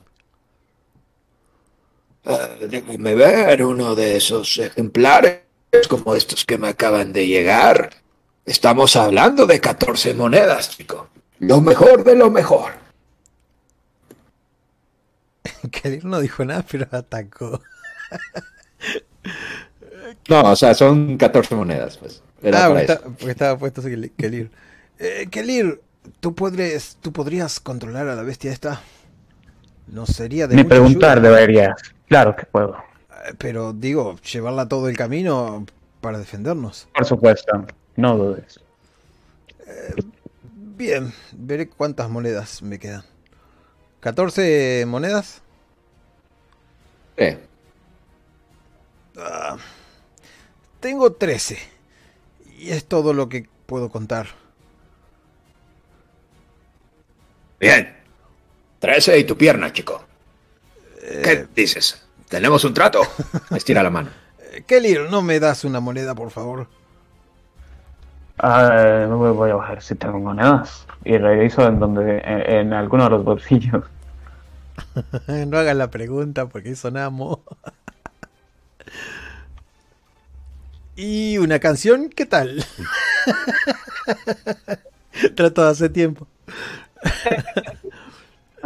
eh, déjame ver uno de esos ejemplares como estos que me acaban de llegar. Estamos hablando de 14 monedas, chico. Lo mejor de lo mejor. él no dijo nada, pero atacó. No, o sea, son 14 monedas, pues. ah, porque, está- porque estaba puesto Kel- Kelir. Eh, Kelir, ¿tú, podrías, ¿tú podrías controlar a la bestia esta? No sería de Ni mucha preguntar ayuda, deberías. Claro que puedo. eh, Pero digo, llevarla todo el camino para defendernos. Por supuesto. No dudes. Bien, veré cuántas monedas me quedan. ¿14 monedas? Ah, tengo 13. Y es todo lo que puedo contar. Bien. 13 y tu pierna, chico. ¿Qué dices? ¿Tenemos un trato? Estira la mano. Eh, Kelir, ¿no me das una moneda, por favor? Ah, voy voy a bajar si tengo monedas. Y reviso en donde, en, en alguno de los bolsillos. no hagas la pregunta porque sonamos. ¿Y una canción? ¿Qué tal? Trato de hace tiempo.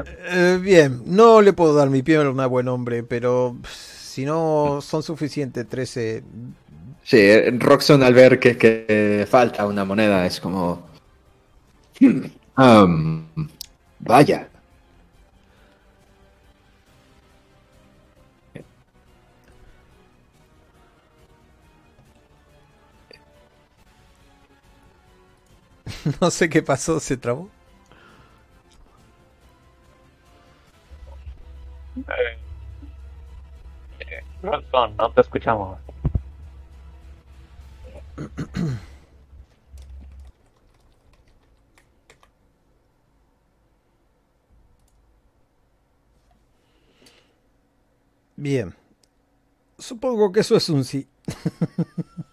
Eh, bien, no le puedo dar mi pierna a buen hombre, pero si no son suficientes 13... Sí, Roxon al ver que, que falta una moneda es como... "Hmm, um, vaya. No sé qué pasó, se trabó. Rolson, no te escuchamos. Bien. Supongo que eso es un sí.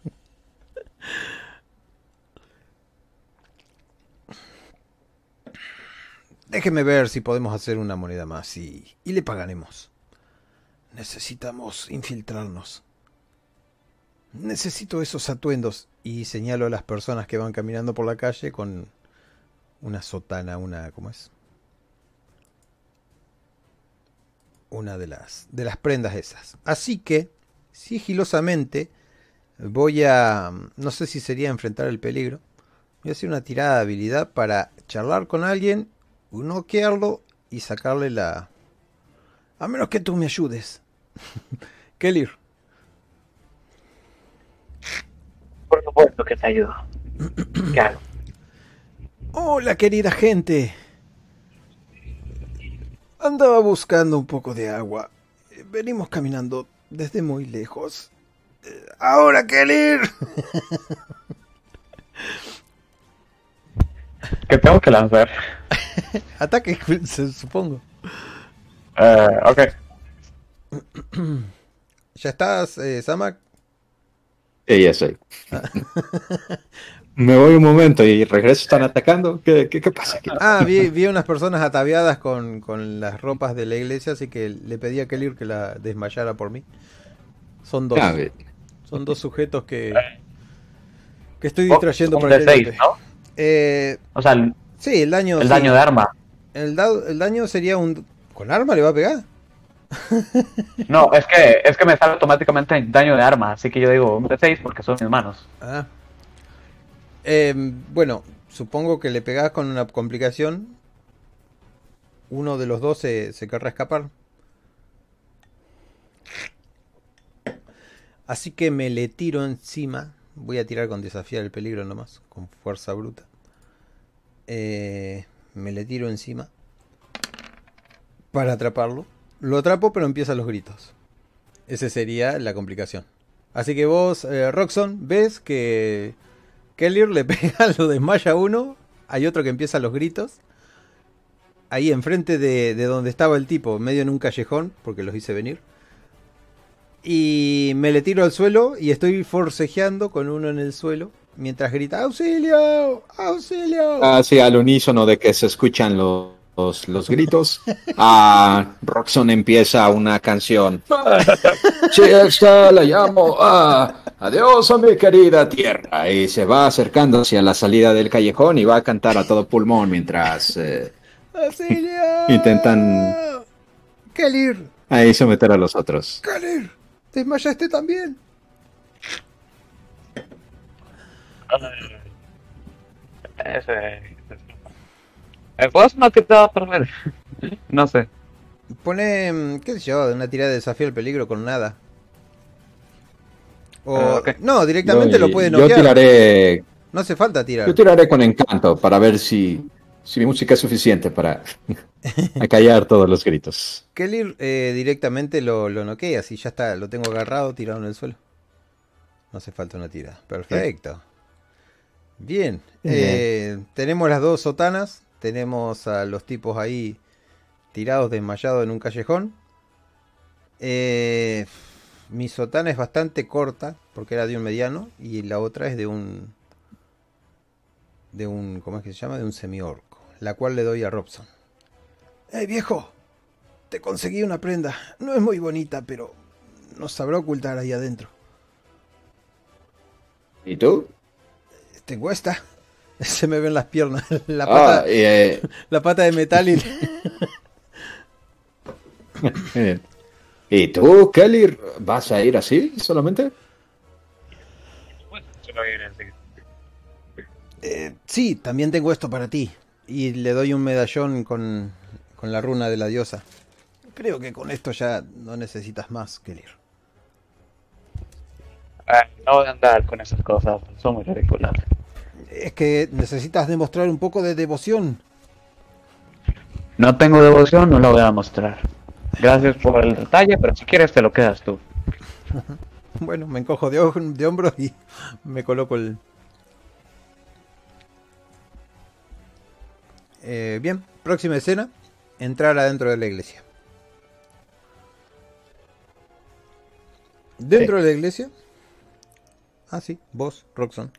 Déjeme ver si podemos hacer una moneda más y, y le pagaremos. Necesitamos infiltrarnos. Necesito esos atuendos y señalo a las personas que van caminando por la calle con una sotana, una, ¿cómo es? Una de las de las prendas esas. Así que sigilosamente voy a no sé si sería enfrentar el peligro. Voy a hacer una tirada de habilidad para charlar con alguien, noquearlo y sacarle la a menos que tú me ayudes. Kelir. Por supuesto que te ayudo. Claro. Hola, querida gente. Andaba buscando un poco de agua. venimos caminando desde muy lejos. Eh, Ahora, Kelir. ¿Qué tengo que lanzar? Ataque, se- supongo. Eh, ok. ¿Ya estás, eh, Samak? Sí, ya soy. Me voy un momento y regreso, están atacando. ¿Qué, qué, qué pasa aquí? Ah, vi, vi unas personas ataviadas con, con las ropas de la iglesia, así que le pedí a Kelir que la desmayara por mí. Son dos. Ah. Son dos sujetos que, que estoy Oh, distrayendo un por el de 6, golpe. ¿no? Eh, O sea, el, sí, el daño. el sí. daño de arma. El, dado- el daño sería un. ¿Con arma le va a pegar? No, es que, es que me sale automáticamente daño de arma, así que yo digo un de 6 porque son mis manos. Ah. Eh, bueno, supongo que le pegás con una complicación. Uno de los dos se, se querrá escapar. Así que me le tiro encima. Voy a tirar con desafiar el peligro nomás, con fuerza bruta. Eh, me le tiro encima para atraparlo. Lo atrapo, pero empiezan los gritos. Esa sería la complicación. Así que vos, eh, Roxon, ves que Kellir le pega, lo desmaya a uno. Hay otro que empieza los gritos. Ahí enfrente de, de donde estaba el tipo, medio en un callejón, porque los hice venir. Y me le tiro al suelo y estoy forcejeando con uno en el suelo mientras grita ¡Auxilio! ¡Auxilio! Ah, sí, al unísono de que se escuchan los, los, los gritos, ah, Roxon empieza una canción. Sí, esta la llamo. ah, adiós a mi querida tierra. Y se va acercando hacia la salida del callejón y va a cantar a todo pulmón mientras eh, ¡Auxilio! Intentan- ¡Kelir! ahí someter a los otros. ¡Kelir! ¿Desmayaste también? Ese. Eh, ¿Puedo hacer una tirada para ver? no sé. Pone, mm, qué sé yo, una tirada de desafío al peligro con nada. O, Ah. No, directamente Yo- lo puede yo noquear. tiraré, No hace falta tirar. yo tiraré con encanto para ver si, si mi música es suficiente para acallar todos los gritos. Kelir eh, directamente lo, lo noquea, así ya está, lo tengo agarrado, tirado en el suelo. No hace falta una tirada. Perfecto. Bien. Bien. eh, tenemos las dos sotanas. Tenemos a los tipos ahí tirados, desmayados en un callejón. Eh, mi sotana es bastante corta, porque era de un mediano, y la otra es de un... De un... ¿Cómo es que se llama? De un semiorco. La cual le doy a Robson. ¡Hey viejo! Te conseguí una prenda. No es muy bonita, pero nos sabrá ocultar ahí adentro. ¿Y tú? Tengo esta. Se me ven las piernas. La Ah, pata, eh, la pata de metal y... ¿Y tú, Kelly, vas a ir así solamente? Eh, sí, también tengo esto para ti. Y le doy un medallón con, con la runa de la diosa. Creo que con esto ya no necesitas más, Kelir. Eh, no voy a andar con esas cosas, son muy ridículas. Es que necesitas demostrar un poco de devoción. No tengo devoción, no la voy a mostrar. Gracias por el detalle, pero si quieres te lo quedas tú. Bueno, me encojo de, de hombros y me coloco el... Eh, bien, próxima escena. Entrar adentro de la iglesia. Dentro de la iglesia. Ah, sí, vos, Roxon.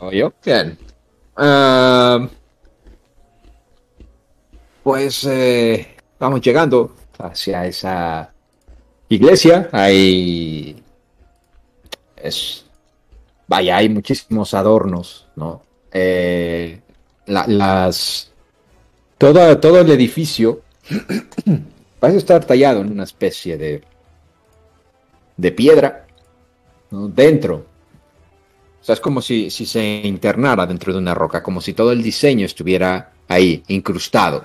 ¿O yo? Bien. Ah, pues eh, vamos llegando hacia esa iglesia. Hay. Es. Vaya, hay muchísimos adornos, ¿no? Eh, la- las. Toda, todo el edificio parece estar tallado en una especie de. de piedra. Dentro o sea, es como si, si se internara dentro de una roca, como si todo el diseño estuviera ahí, incrustado.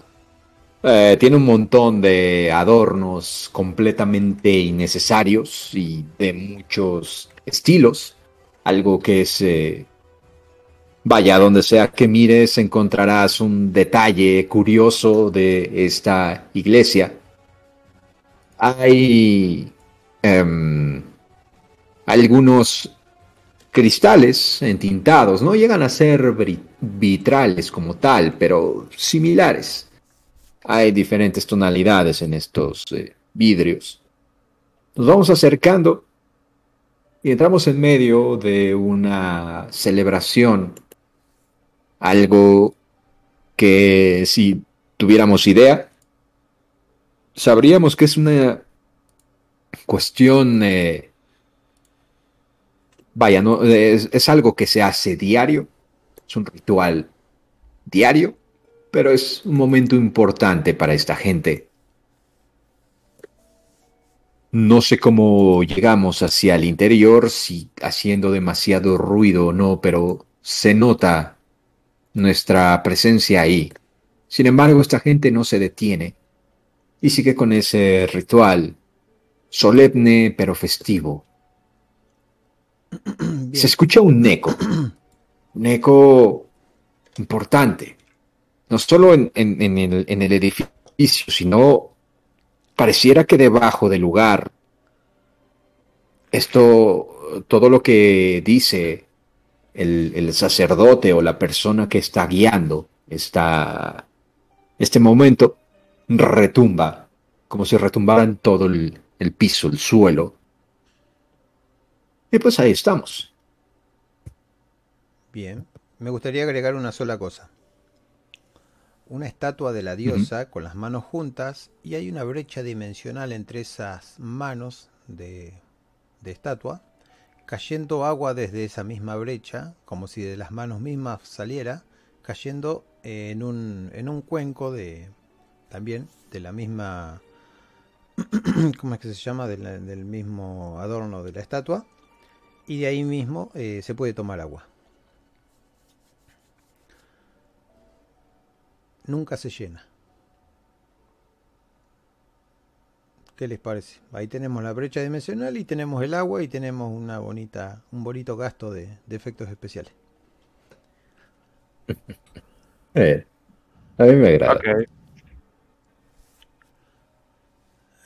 Eh, tiene un montón de adornos completamente innecesarios y de muchos estilos. Algo que es eh, Vaya, donde sea que mires encontrarás un detalle curioso de esta iglesia. Hay em, algunos cristales entintados, no llegan a ser vitrales como tal, pero similares. Hay diferentes tonalidades en estos eh, vidrios. Nos vamos acercando y entramos en medio de una celebración, algo que si tuviéramos idea, sabríamos que es una cuestión, eh, vaya, no, es algo que se hace diario, es un ritual diario, pero es un momento importante para esta gente no sé cómo llegamos hacia el interior, si haciendo demasiado ruido o no, pero se nota nuestra presencia ahí. Sin embargo, esta gente no se detiene y sigue con ese ritual solemne pero festivo. Se escucha un eco, un eco importante, no solo en, el, en el edificio, sino pareciera que debajo del lugar, esto, todo lo que dice el, sacerdote o la persona que está guiando esta, este momento, retumba, como si retumbara en todo el, el piso, el suelo. Y pues ahí estamos. Bien, me gustaría agregar una sola cosa una estatua de la diosa con las manos juntas y hay una brecha dimensional entre esas manos de, estatua, cayendo agua desde esa misma brecha, como si de las manos mismas saliera, cayendo en un, en un cuenco de también de la misma ¿cómo es que se llama? Del, mismo adorno de la estatua y de ahí mismo eh, se puede tomar agua. Nunca se llena. ¿Qué les parece? Ahí tenemos la brecha dimensional y tenemos el agua y tenemos una bonita, un bonito gasto de, efectos especiales. Eh, a mí me agrada.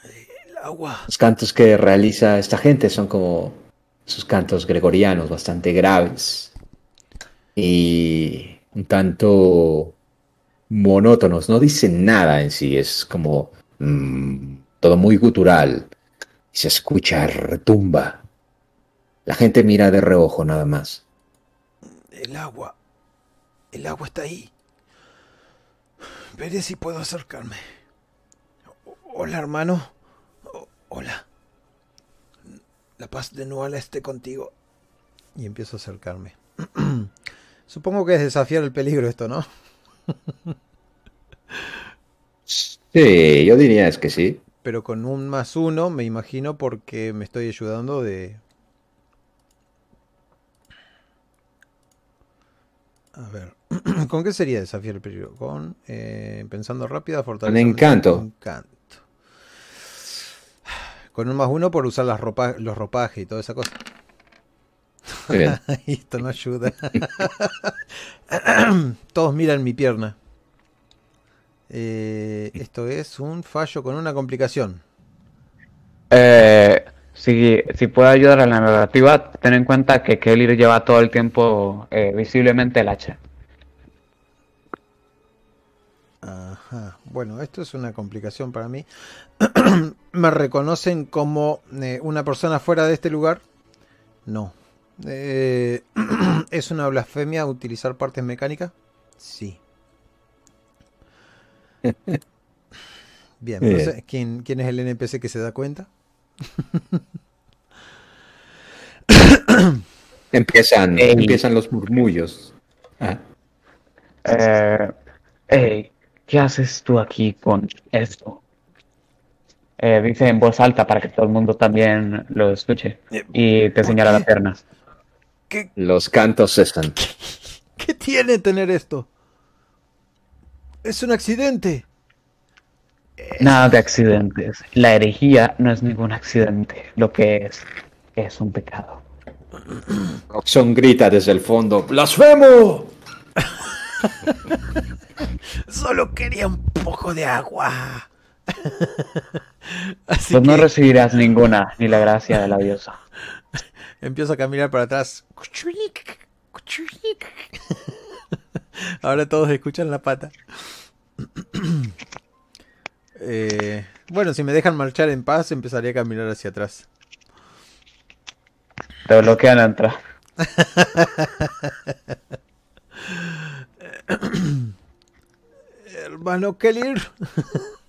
El agua. Los cantos que realiza esta gente son como sus cantos gregorianos, bastante graves y un tanto monótonos, no dicen nada en sí, es como mm, todo muy gutural. Y se escucha, retumba. La gente mira de reojo nada más. El agua. El agua está ahí. Veré si puedo acercarme. Hola, hermano. hola. La paz de Nuala esté contigo. Y empiezo a acercarme. Supongo que es desafiar el peligro esto, ¿no? Sí, yo diría es que sí. Pero con un más uno, me imagino, porque me estoy ayudando de... A ver, ¿con qué sería desafiar el peligro? Con, eh, pensando rápida, fortaleza. Con encanto. encanto. Con un más uno por usar las ropa, los ropajes y toda esa cosa. Esto no ayuda. Todos miran mi pierna. Eh, esto es un fallo con una complicación. Eh, si, si puedo ayudar a la narrativa, ten en cuenta que Kelly lleva todo el tiempo eh, visiblemente el hacha. Ajá. Bueno, esto es una complicación para mí. ¿Me reconocen como una persona fuera de este lugar? No. ¿Es una blasfemia utilizar partes mecánicas? Sí. Bien, ¿quién, ¿quién es el NPC que se da cuenta? empiezan, empiezan los murmullos. Ah. Eh, ¿Qué haces tú aquí con esto? Eh, dice en voz alta para que todo el mundo también lo escuche. Eh, y te señala las piernas. Los cantos cesan. ¿Qué tiene tener esto? Es un accidente. Nada de accidentes. La herejía no es ningún accidente. Lo que es, es un pecado. Roxon grita desde el fondo: ¡Blasfemo! Solo quería un poco de agua. Así pues no recibirás ninguna, ni la gracia de la diosa. Empiezo a caminar para atrás. Ahora todos escuchan la pata. Eh, bueno, si me dejan marchar en paz, empezaría a caminar hacia atrás. Te bloquean entrada. Hermano Kelir.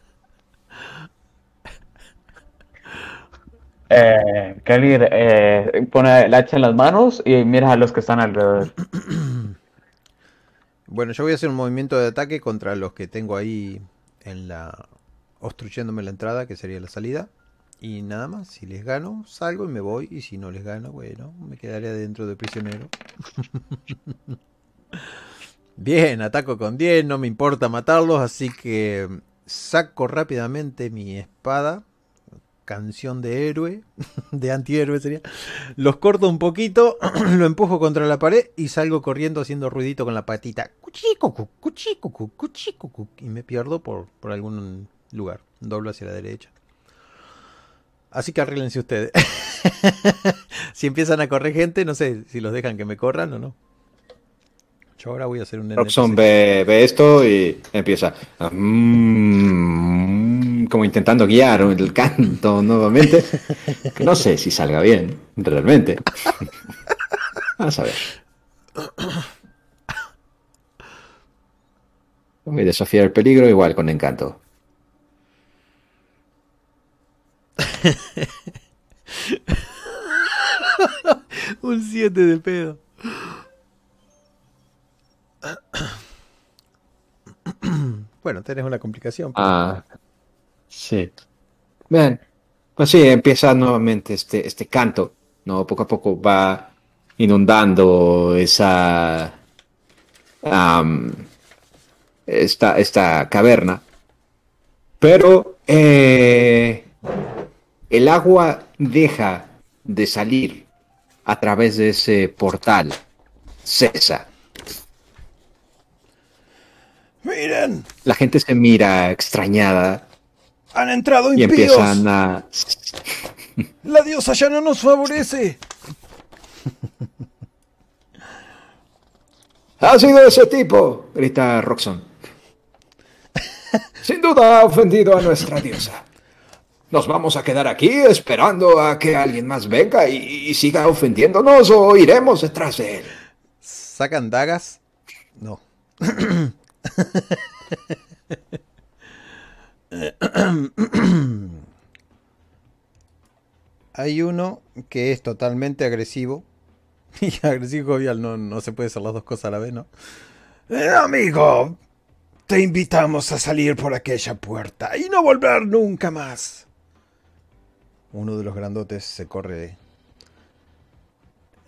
eh, Kelir, eh, pone el hacha en las manos y mira a los que están alrededor. Bueno, yo voy a hacer un movimiento de ataque contra los que tengo ahí en la obstruyéndome la entrada, que sería la salida. Y nada más, si les gano, salgo y me voy. Y si no les gano, bueno, me quedaré adentro de prisionero. Bien, ataco con 10, no me importa matarlos, así que saco rápidamente mi espada. Canción de héroe, de antihéroe sería. Los corto un poquito, lo empujo contra la pared y salgo corriendo haciendo ruidito con la patita. Y me pierdo por, por algún lugar. Doblo hacia la derecha. Así que arréglense ustedes. si empiezan a correr gente, no sé si los dejan que me corran o no. Yo ahora voy a hacer un Robson ve, esto y empieza mm, como intentando guiar el canto nuevamente. No sé si salga bien, realmente. Vamos a ver. Voy a desafiar el peligro igual con encanto. Un 7 de pedo. bueno, tenés una complicación. Ah, sí. Bien, pues sí, empieza nuevamente este, este canto, ¿no? Poco a poco va inundando esa... esta, esta caverna. Pero eh, el agua deja de salir a través de ese portal. Cesa. Miren. La gente se mira extrañada. Han entrado impíos. Y empiezan a... La diosa ya no nos favorece. Ha sido ese tipo, grita Roxon. Sin duda ha ofendido a nuestra diosa. ¿Nos vamos a quedar aquí esperando a que alguien más venga y, siga ofendiéndonos o iremos detrás de él? ¿Sacan dagas? No. Hay uno que es totalmente agresivo. Y agresivo jovial no, no se puede hacer las dos cosas a la vez, ¿no? Eh, amigo, te invitamos a salir por aquella puerta y no volver nunca más. Uno de los grandotes se corre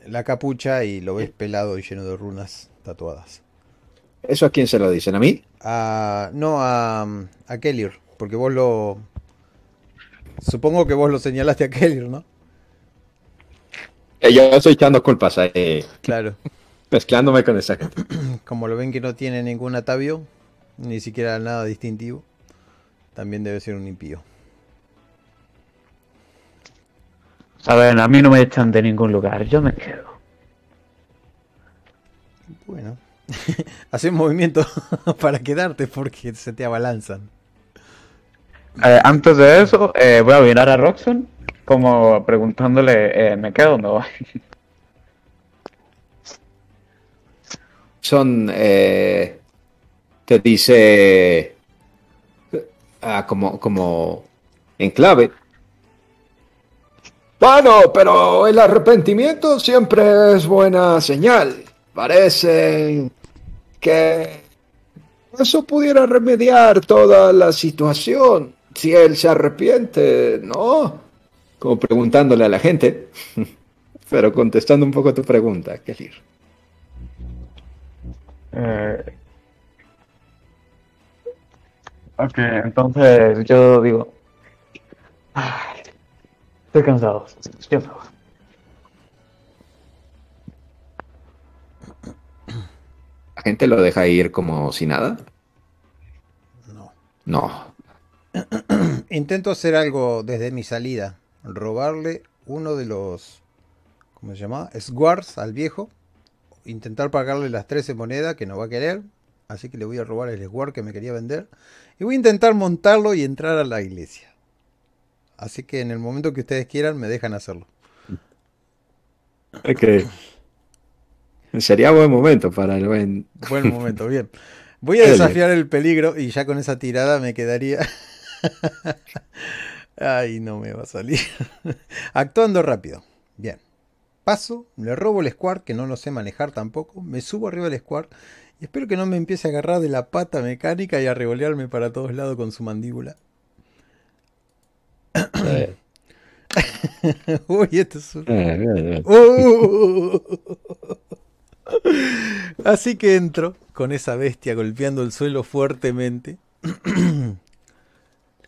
la capucha y lo ves pelado y lleno de runas tatuadas. ¿Eso a quién se lo dicen? ¿A mí? no, a, a Kelly, porque vos lo... Supongo que vos lo señalaste a Kelly, ¿no? Eh, yo estoy echando culpas ahí. Claro. Mezclándome con esa Como lo ven que no tiene ningún atavio, ni siquiera nada distintivo, también debe ser un impío. ver, a mí no me echan de ningún lugar, yo me quedo. Bueno, hace un movimiento para quedarte porque se te abalanzan. Eh, antes de eso, eh, voy a mirar a Roxon como preguntándole, eh, ¿me quedo o no? Son, te dice, ah, como, como en clave, bueno, pero el arrepentimiento siempre es buena señal. Parece que eso pudiera remediar toda la situación si él se arrepiente, no. Como preguntándole a la gente, pero contestando un poco tu pregunta, Kelir. Eh, ok, entonces yo digo, estoy cansado, estoy cansado. ¿La gente lo deja ir como si nada? No. No, Intento hacer algo desde mi salida. Robarle uno de los. ¿Cómo se llama? Sguards al viejo. Intentar pagarle las 13 monedas que no va a querer. Así que le voy a robar el Sguard que me quería vender. Y voy a intentar montarlo y entrar a la iglesia. Así que en el momento que ustedes quieran, me dejan hacerlo. Ok. Sería buen momento para el buen. Buen momento, bien. Voy a desafiar el peligro y ya con esa tirada me quedaría. Ay, no me va a salir. Actuando rápido. Bien. Paso, le robo el squad, que no lo sé manejar tampoco. Me subo arriba del squad y espero que no me empiece a agarrar de la pata mecánica y a revolearme para todos lados con su mandíbula. Uy, esto es un... Uh. Así que entro con esa bestia golpeando el suelo fuertemente.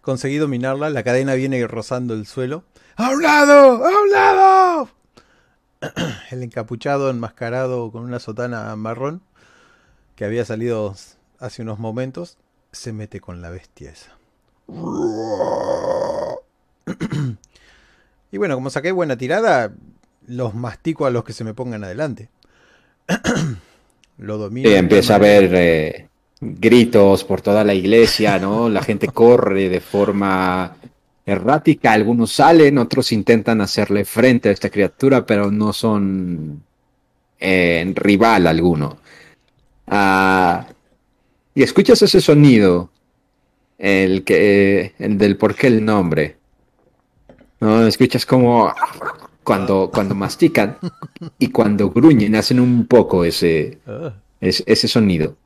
Conseguí dominarla, la cadena viene rozando el suelo. ¡A un lado! ¡A un lado! El encapuchado, enmascarado con una sotana marrón, que había salido hace unos momentos, se mete con la bestia esa. Y bueno, como saqué buena tirada, los mastico a los que se me pongan adelante. Lo domino. Sí, empieza a eh, gritos por toda la iglesia, ¿no? La gente corre de forma errática, algunos salen, otros intentan hacerle frente a esta criatura, pero no son eh, rival alguno. Ah, y escuchas ese sonido, el que el del por qué el nombre. ¿no? Escuchas como cuando, cuando mastican y cuando gruñen hacen un poco ese, ese, ese sonido.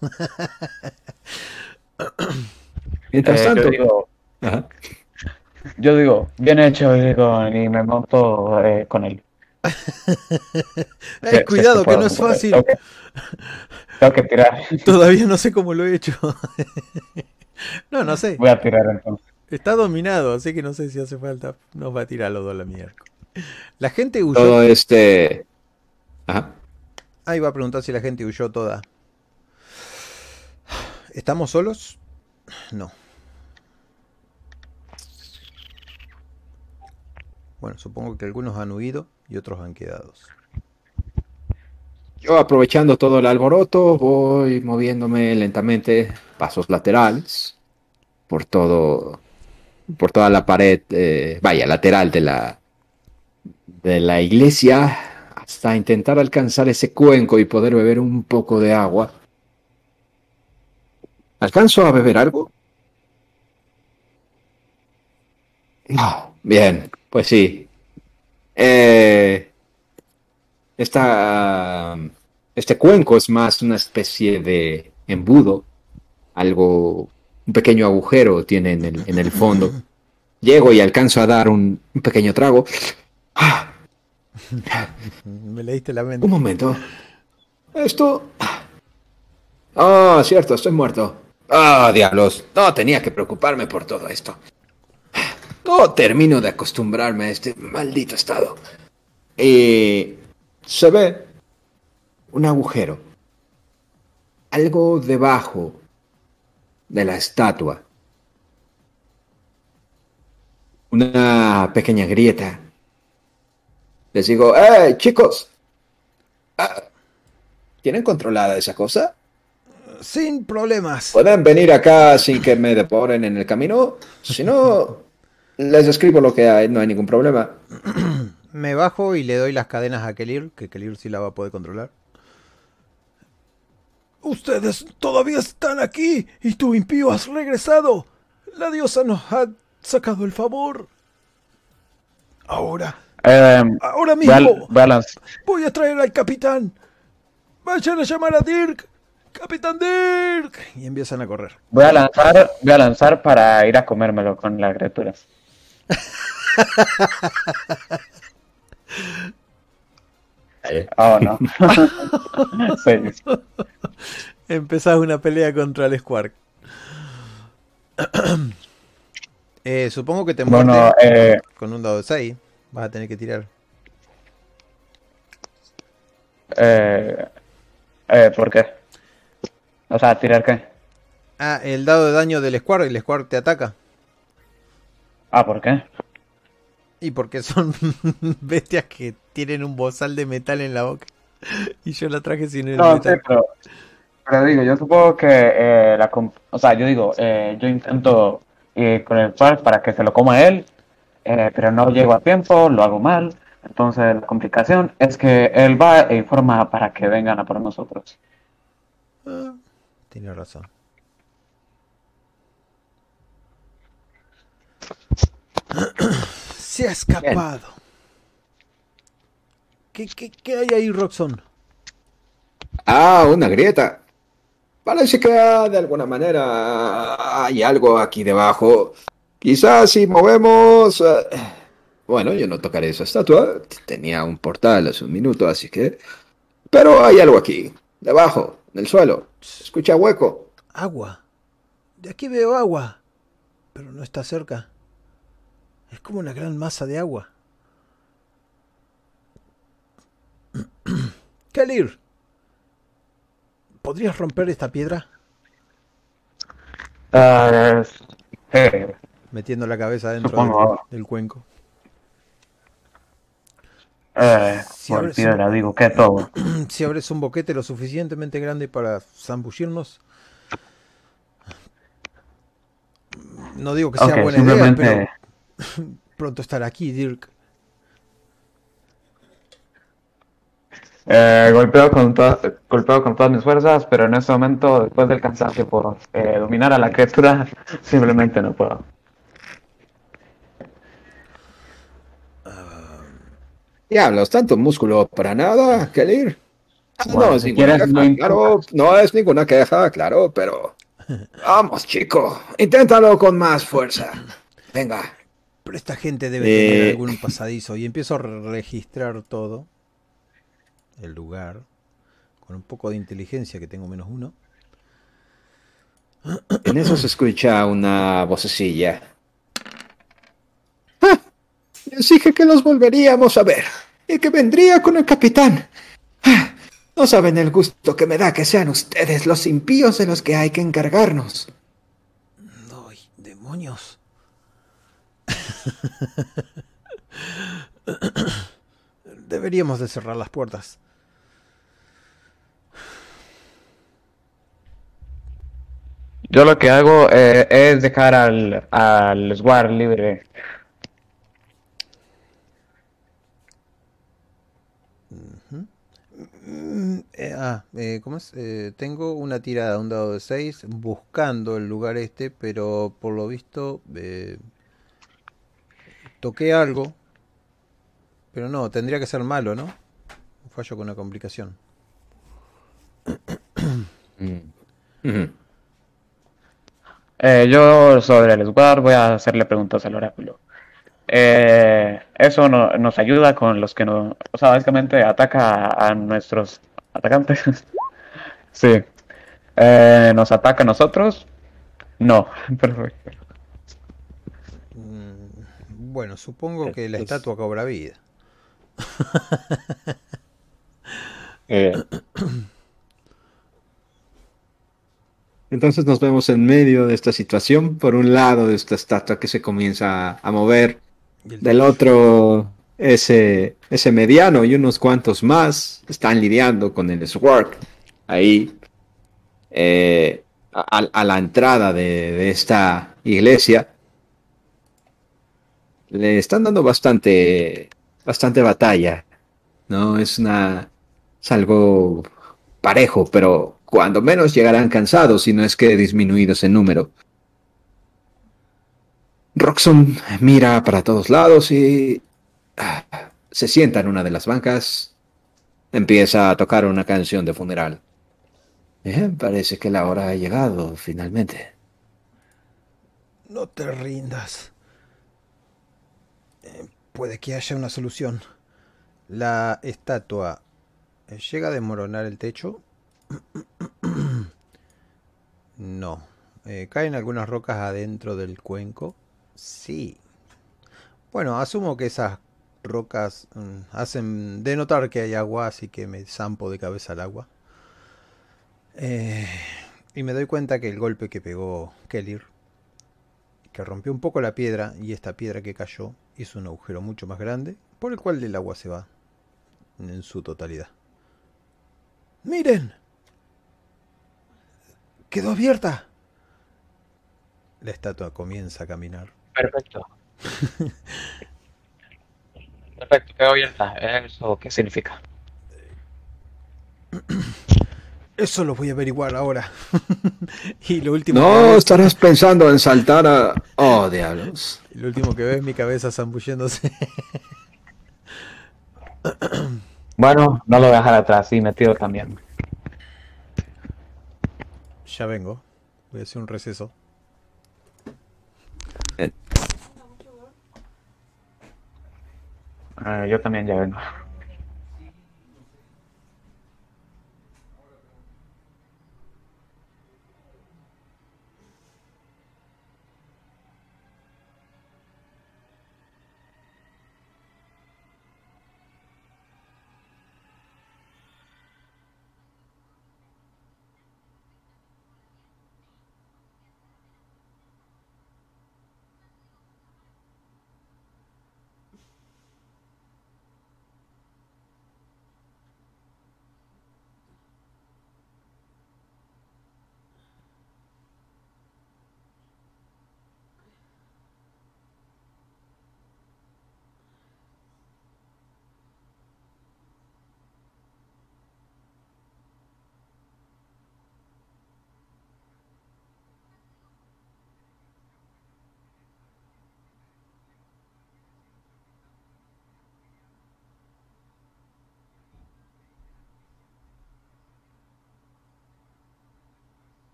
Mientras Eh, tanto, yo, digo, Ajá. yo digo, bien hecho, digo, y me monto eh, con él. Ay, se cuidado, que no es fácil. Tengo que, tengo que tirar. Todavía no sé cómo lo he hecho. no, no sé. Voy a tirar entonces. Está dominado, así que no sé si hace falta. Nos va a tirar los dos la mierda. La gente huyó. todo este... Ajá. Ah, iba a preguntar si la gente huyó toda. ¿Estamos solos? No. Bueno, supongo que algunos han huido y otros han quedado. Yo aprovechando todo el alboroto, voy moviéndome lentamente, pasos laterales, por todo, por toda la pared, eh, vaya, lateral de la, de la iglesia, hasta intentar alcanzar ese cuenco y poder beber un poco de agua. ¿Alcanzo a beber algo? No, bien, pues sí. Eh, esta, este cuenco es más una especie de embudo, algo, un pequeño agujero tiene en el, en el fondo. Llego y alcanzo a dar un, un pequeño trago. Ah, Me leíste la mente. un momento. Esto... Ah, cierto, estoy muerto. Ah, diablos. No tenía que preocuparme por todo esto. No termino de acostumbrarme a este maldito estado. Y se ve un agujero. Algo debajo de la estatua. Una pequeña grieta. Les digo, ¡eh, chicos! Ah, ¿Tienen controlada esa cosa? Sin problemas. ¿Pueden venir acá sin que me devoren en el camino? Si no, les escribo lo que hay, no hay ningún problema. Me bajo y le doy las cadenas a Kelir, que Kelir sí la va a poder controlar. Ustedes todavía están aquí y tú impío has regresado. La diosa nos ha sacado el favor. Ahora, Eh, ahora mismo voy a lanz- voy a traer al capitán. Vayan a llamar a Dirk. Capitán Dirk. Y empiezan a correr. voy a lanzar, voy a lanzar para ir a comérmelo con las criaturas. Oh, no. Seis. Empezás una pelea contra el Squark. Eh, supongo que te muerde Bueno, eh, con un dado de 6. Vas a tener que tirar. Eh, eh, ¿Por qué? O sea, ¿tirar qué? Ah, el dado de daño del Square, el Square te ataca. Ah, ¿por qué? Y porque son bestias que tienen un bozal de metal en la boca. Y yo la traje sin el No, sí, metal. pero, pero digo, yo supongo que eh, la, o sea, yo digo, eh, yo intento ir con el Spark para que se lo coma él, eh, pero no llego a tiempo, lo hago mal. Entonces la complicación es que él va e informa para que vengan a por nosotros. Tiene razón. Se ha escapado. ¿Qué, qué, qué hay ahí, Roxon? Ah, una grieta. Parece que de alguna manera hay algo aquí debajo. Quizás si movemos... eh, Bueno, yo no tocaré esa estatua. Tenía un portal hace un minuto, así que... Pero hay algo aquí, debajo, en el suelo. Escucha hueco. Agua. De aquí veo agua. Pero no está cerca. Es como una gran masa de agua. Kalir. ¿Podrías romper esta piedra? Eh, sí, Metiendo la cabeza dentro del, del cuenco. Eh, Sí, por piedra digo que todo. Si abres un boquete lo suficientemente grande para zambullirnos. No digo que sea Ok, buena idea, simplemente... pero pronto estará aquí, Dirk. Eh, golpeo, con to- golpeo con todas mis fuerzas, pero en este momento, después del cansancio por eh, dominar a la criatura, simplemente no puedo. Diablos, tanto músculo para nada, Kelir. Ah, Bueno, no es si queja, no claro, no es ninguna queja, claro, pero... Vamos, chico, inténtalo con más fuerza. Venga. Pero esta gente debe tener Eh. algún pasadizo. Y empiezo a registrar todo. El lugar. Con un poco de inteligencia, que tengo menos uno. En eso se escucha una vocecilla. Les dije que los volveríamos a ver y que vendría con el capitán. Ah, no saben el gusto que me da que sean ustedes los impíos de los que hay que encargarnos. ¡Ay, demonios! Deberíamos de cerrar las puertas. Yo lo que hago eh, es dejar al, al libre. Mm, eh, ah, eh, ¿cómo es? Eh, tengo una tirada, un dado de 6, buscando el lugar este, pero por lo visto eh, toqué algo. Pero no, tendría que ser malo, ¿no? Un fallo con una complicación. Ujú. Eh, yo sobre el Swar voy a hacerle preguntas al oráculo. Eh, eso no- nos ayuda con los que no, o sea, básicamente ataca a, a nuestros atacantes. Sí. Eh, ¿nos ataca a nosotros? No. Perfecto. Mm, Bueno, supongo que la estatua cobra vida. Eh, Entonces nos vemos en medio de esta situación. Por un lado, esta estatua que se comienza a mover. Del otro, ese, ese mediano y unos cuantos más están lidiando con el Sword. Ahí, eh, a, a la entrada de, de esta iglesia. Le están dando bastante, bastante batalla. No es una, es algo parejo, pero cuando menos llegarán cansados, si no es que disminuidos en número. Roxon mira para todos lados y ah, se sienta en una de las bancas. Empieza a tocar una canción de funeral. Eh, parece que la hora ha llegado finalmente. No te rindas. Eh, puede que haya una solución. La estatua eh, llega a desmoronar el techo. No. ¿Caen algunas rocas adentro del cuenco? Sí. Bueno, asumo que esas rocas mm, hacen denotar que hay agua, así que me zampo de cabeza al agua. Eh, y me doy cuenta que el golpe que pegó Kelir, que rompió un poco la piedra, y esta piedra que cayó hizo un agujero mucho más grande, por el cual el agua se va en su totalidad. ¡Miren! ¡Quedó abierta! La estatua comienza a caminar. Perfecto. Perfecto, quedó abierta. ¿Eso qué significa? Eso lo voy a averiguar ahora. y lo último. No, estarás pensando en saltar a. Oh, diablos. Lo último que veo es mi cabeza zambulléndose. bueno, no lo voy a dejar atrás, sí, metido también. Ya vengo. Voy a hacer un receso. Yo también ya vengo.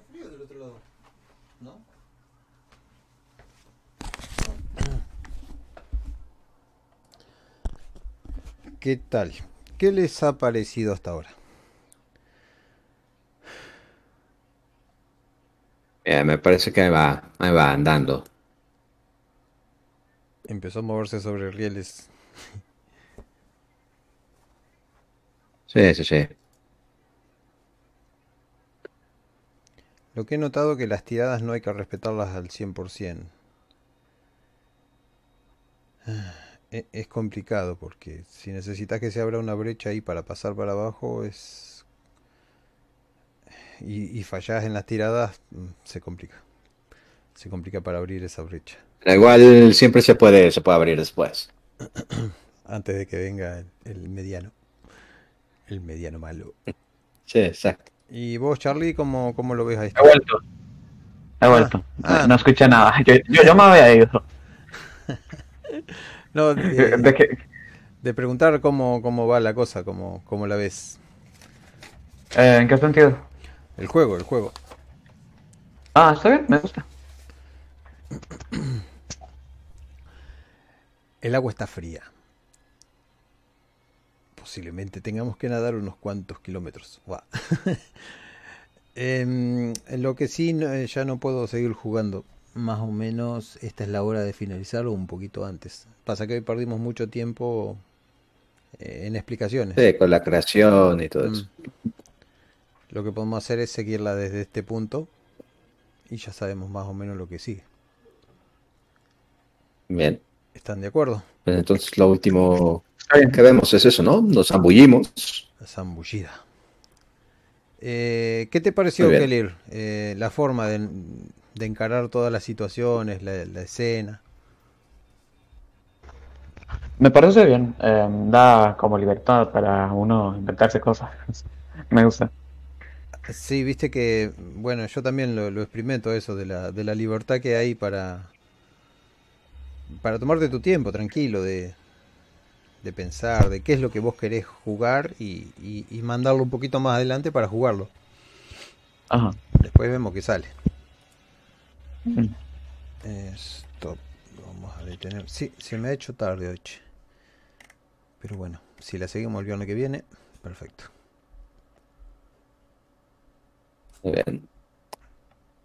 frío del otro lado, ¿no? ¿Qué tal? ¿Qué les ha parecido hasta ahora? Eh, me parece que va, va andando. Empezó a moverse sobre rieles. Sí, sí, sí. Lo que he notado que las tiradas no hay que respetarlas al 100%. E, es complicado porque si necesitas que se abra una brecha ahí para pasar para abajo es... Y, y fallas en las tiradas, mm, se complica. Se complica para abrir esa brecha. Pero igual siempre se puede, se puede abrir después. Antes de que venga el mediano. El mediano malo. Sí, exacto. ¿Y vos, Charlie, cómo, cómo lo ves ahí? He vuelto. He vuelto. Ah, no, escuché nada. Yo, yo, me había ido. no, de, de, preguntar cómo, cómo va la cosa, cómo, cómo la ves. Eh, ¿En qué sentido? El juego, el juego. Ah, está bien, me gusta. El agua está fría posiblemente tengamos que nadar unos cuantos kilómetros. Em, lo que sí, eh, ya no puedo seguir jugando. Más o menos esta es la hora de finalizarlo un poquito antes. Pasa que hoy perdimos mucho tiempo eh, en explicaciones. Sí, con la creación y todo mm. eso. Lo que podemos hacer es seguirla desde este punto y ya sabemos más o menos lo que sigue. Bien. ¿Están de acuerdo? Pues entonces lo último que vemos es eso, ¿no? Nos zambullimos. La zambullida. Eh, ¿Qué te pareció, Kelir? Eh, la forma de, encarar todas las situaciones, la, escena. Me parece bien. Eh, da como libertad para uno inventarse cosas. Me gusta. Sí, viste que, bueno, yo también lo, lo experimento eso de la, de la libertad que hay para, para tomarte tu tiempo, tranquilo, de, de pensar, de qué es lo que vos querés jugar y, mandarlo un poquito más adelante para jugarlo. Ajá. Después vemos que sale. Mm. Stop. Vamos a detener. Sí, se me ha hecho tarde hoy. Pero bueno, si la seguimos el viernes que viene, perfecto. Muy bien.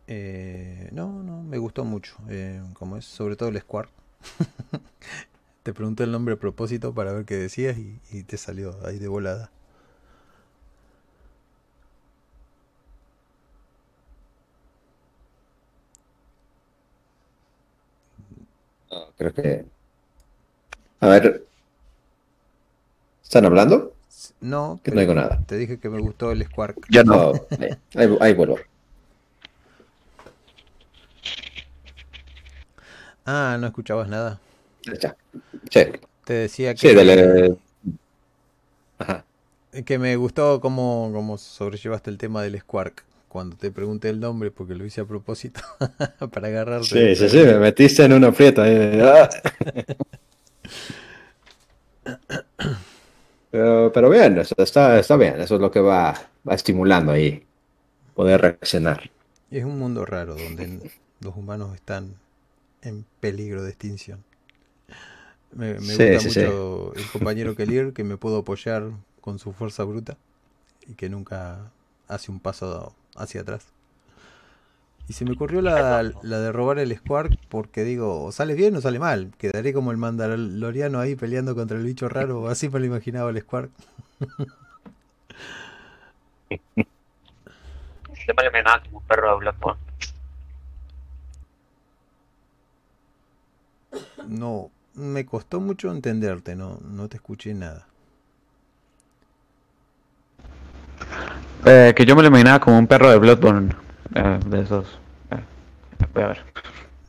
Eh, no, no, me gustó mucho. eh, como es, sobre todo el Squark. Te pregunté el nombre a propósito para ver qué decías y, y te salió ahí de volada. No, creo que. A ver. ¿Están hablando? No, Que no pero nada. te dije que me gustó el Squark. Ya no. Ahí- ahí vuelvo. Ah, no escuchabas nada. Sí, Te decía que, sí, dale. Ajá. que me gustó cómo, cómo sobrellevaste el tema del Squark. Cuando te pregunté el nombre, porque lo hice a propósito, para agarrarte. Sí, sí, sí, me metiste en un aprieto. ahí. Ah. Pero, pero bien, eso está, está bien. Eso es lo que va, va estimulando ahí. Poder reaccionar. Es un mundo raro donde los humanos están en peligro de extinción. Me, me Sí, gusta sí, sí. mucho el compañero Kelir que me puedo apoyar con su fuerza bruta y que nunca hace un paso hacia atrás. Y se me ocurrió la, la de robar el Squark porque digo, o sale bien o sale mal. Quedaré como el mandaloriano ahí peleando contra el bicho raro. Así me lo imaginaba el Squark. Yo me imaginaba como un perro de Bloodborne. No, me costó mucho entenderte, no, no te escuché nada. Eh, que yo me lo imaginaba como un perro de Bloodborne. eh, de esos. eh, voy a ver.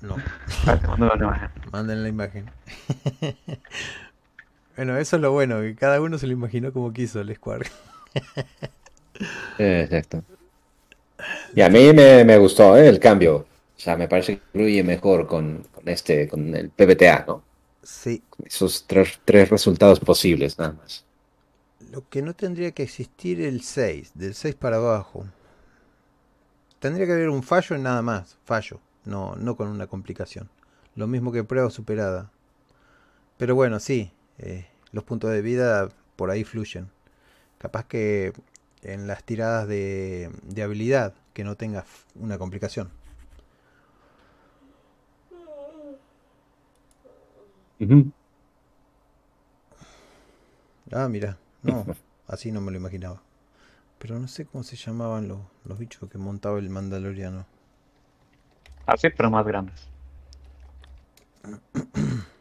No. A ver, una imagen. Manden la imagen. bueno, eso es lo bueno, que cada uno se lo imaginó como quiso el Squark. Eh, Exacto. Y a mí me, me gustó eh, el cambio. O sea, me parece que fluye mejor con, con este, con el PBTA, ¿no? Sí, Esos tres, tres resultados posibles, nada más. lo que no tendría que existir el 6, del 6 para abajo. Tendría que haber un fallo en nada más, fallo, no, no con una complicación. Lo mismo que prueba superada. Pero bueno, sí, eh, los puntos de vida por ahí fluyen. Capaz que en las tiradas de, de habilidad que no tenga f- una complicación. Ah, mira, no, así no me lo imaginaba. Pero no sé cómo se llamaban los, los bichos que montaba el mandaloriano. Así, pero más grandes.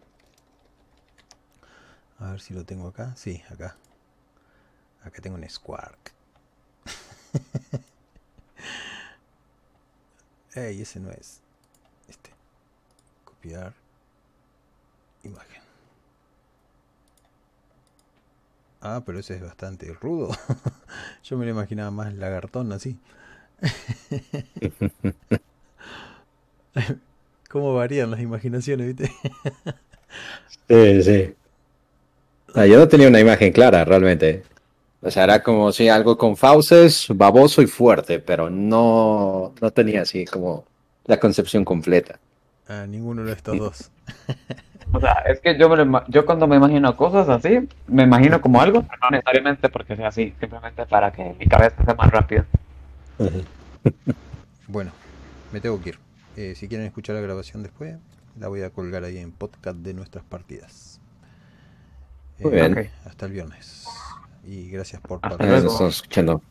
A ver si lo tengo acá. Sí, acá. Acá tengo un Squark. Ey, ese no es. Este. Copiar. Imagen. Ah, pero ese es bastante rudo. Yo me lo imaginaba más lagartón así. Cómo varían las imaginaciones, ¿viste? Sí, sí. Ah, yo no tenía una imagen clara, realmente. O sea, era como si algo con fauces, baboso y fuerte, pero no, no tenía así como la concepción completa. Ah, ninguno de estos dos. O sea, es que yo, me lo yo cuando me imagino cosas así, me imagino como algo, pero no necesariamente porque sea así, simplemente para que mi cabeza sea más rápida. Bueno, me tengo que ir. Eh, si quieren escuchar la grabación después, la voy a colgar ahí en podcast de nuestras partidas. Muy Eh, bien. Ok. Hasta el viernes. Y gracias por participar. nos estamos escuchando.